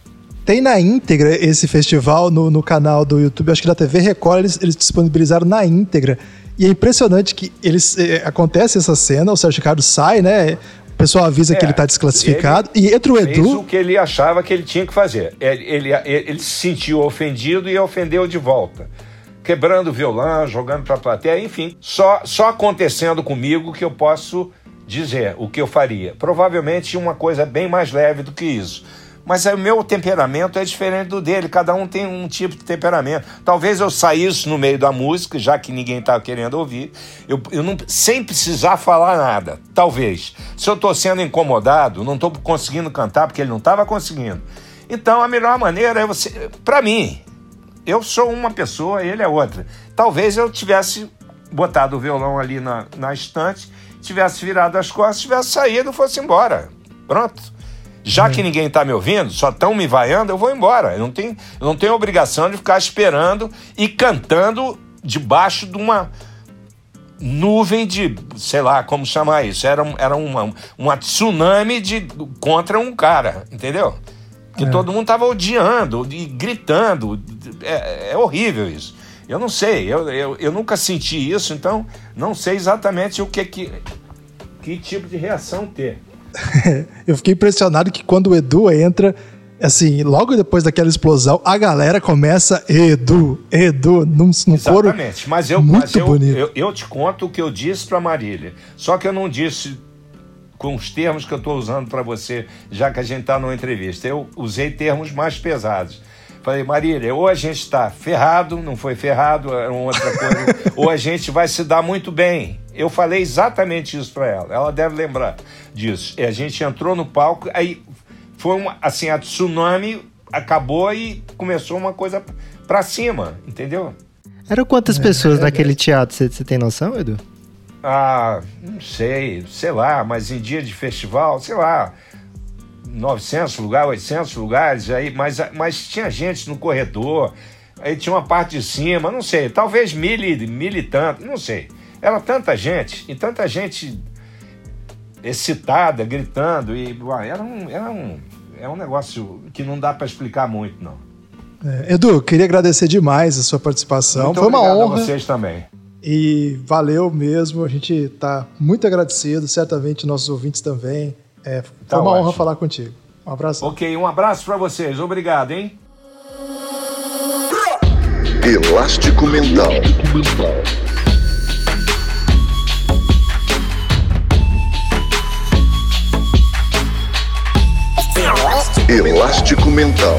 Tem na íntegra esse festival no, no canal do YouTube, acho que da TV Record eles, eles disponibilizaram na íntegra. E é impressionante que eles é, acontece essa cena, o Sérgio Ricardo sai, né? O pessoal avisa é, que ele está desclassificado. Ele e entra o Edu. Fez o que ele achava que ele tinha que fazer. Ele, ele, ele se sentiu ofendido e ofendeu de volta. Quebrando o violão, jogando para a plateia, enfim. Só, só acontecendo comigo que eu posso dizer o que eu faria. Provavelmente uma coisa bem mais leve do que isso. Mas o meu temperamento é diferente do dele, cada um tem um tipo de temperamento. Talvez eu saísse no meio da música, já que ninguém está querendo ouvir, eu, eu não, sem precisar falar nada. Talvez. Se eu estou sendo incomodado, não estou conseguindo cantar porque ele não estava conseguindo. Então a melhor maneira é você. Para mim, eu sou uma pessoa, ele é outra. Talvez eu tivesse botado o violão ali na, na estante, tivesse virado as costas, tivesse saído e fosse embora. Pronto. Já que ninguém está me ouvindo, só estão me vaiando, eu vou embora. Eu não tenho, eu não tenho obrigação de ficar esperando e cantando debaixo de uma nuvem de, sei lá, como chamar isso. Era, era uma, uma tsunami de, contra um cara, entendeu? Que é. todo mundo estava odiando e gritando. É, é, horrível isso. Eu não sei, eu, eu, eu nunca senti isso, então não sei exatamente o que, que, que tipo de reação ter. eu fiquei impressionado que quando o Edu entra, assim, logo depois daquela explosão, a galera começa Edu, Edu, num, num coro Exatamente, mas eu, muito mas eu, bonito. Eu, eu, te conto o que eu disse para Marília, só que eu não disse com os termos que eu estou usando para você, já que a gente está numa entrevista. Eu usei termos mais pesados. Falei, Marília, ou a gente está ferrado, não foi ferrado, é uma outra coisa, ou a gente vai se dar muito bem. Eu falei exatamente isso para ela. Ela deve lembrar disso. E a gente entrou no palco, aí foi uma, assim, a tsunami acabou e começou uma coisa para cima, entendeu? Eram quantas pessoas é, naquele teatro? Você, você tem noção, Edu? Ah, não sei, sei lá, mas em dia de festival, sei lá, 900 lugares, 800 lugares, aí, mas, mas tinha gente no corredor, aí tinha uma parte de cima, não sei, talvez mil, mil e tanto, não sei. Era tanta gente, e tanta gente excitada, gritando, e uai, era, um, era um, é um negócio que não dá para explicar muito, não. É, Edu, queria agradecer demais a sua participação. Muito Foi uma honra. a vocês também. E valeu mesmo, a gente está muito agradecido, certamente nossos ouvintes também. É, foi tá uma ótimo. honra falar contigo. Um abraço. Ok, um abraço para vocês. Obrigado, hein? Elástico Mental. Elástico Mental.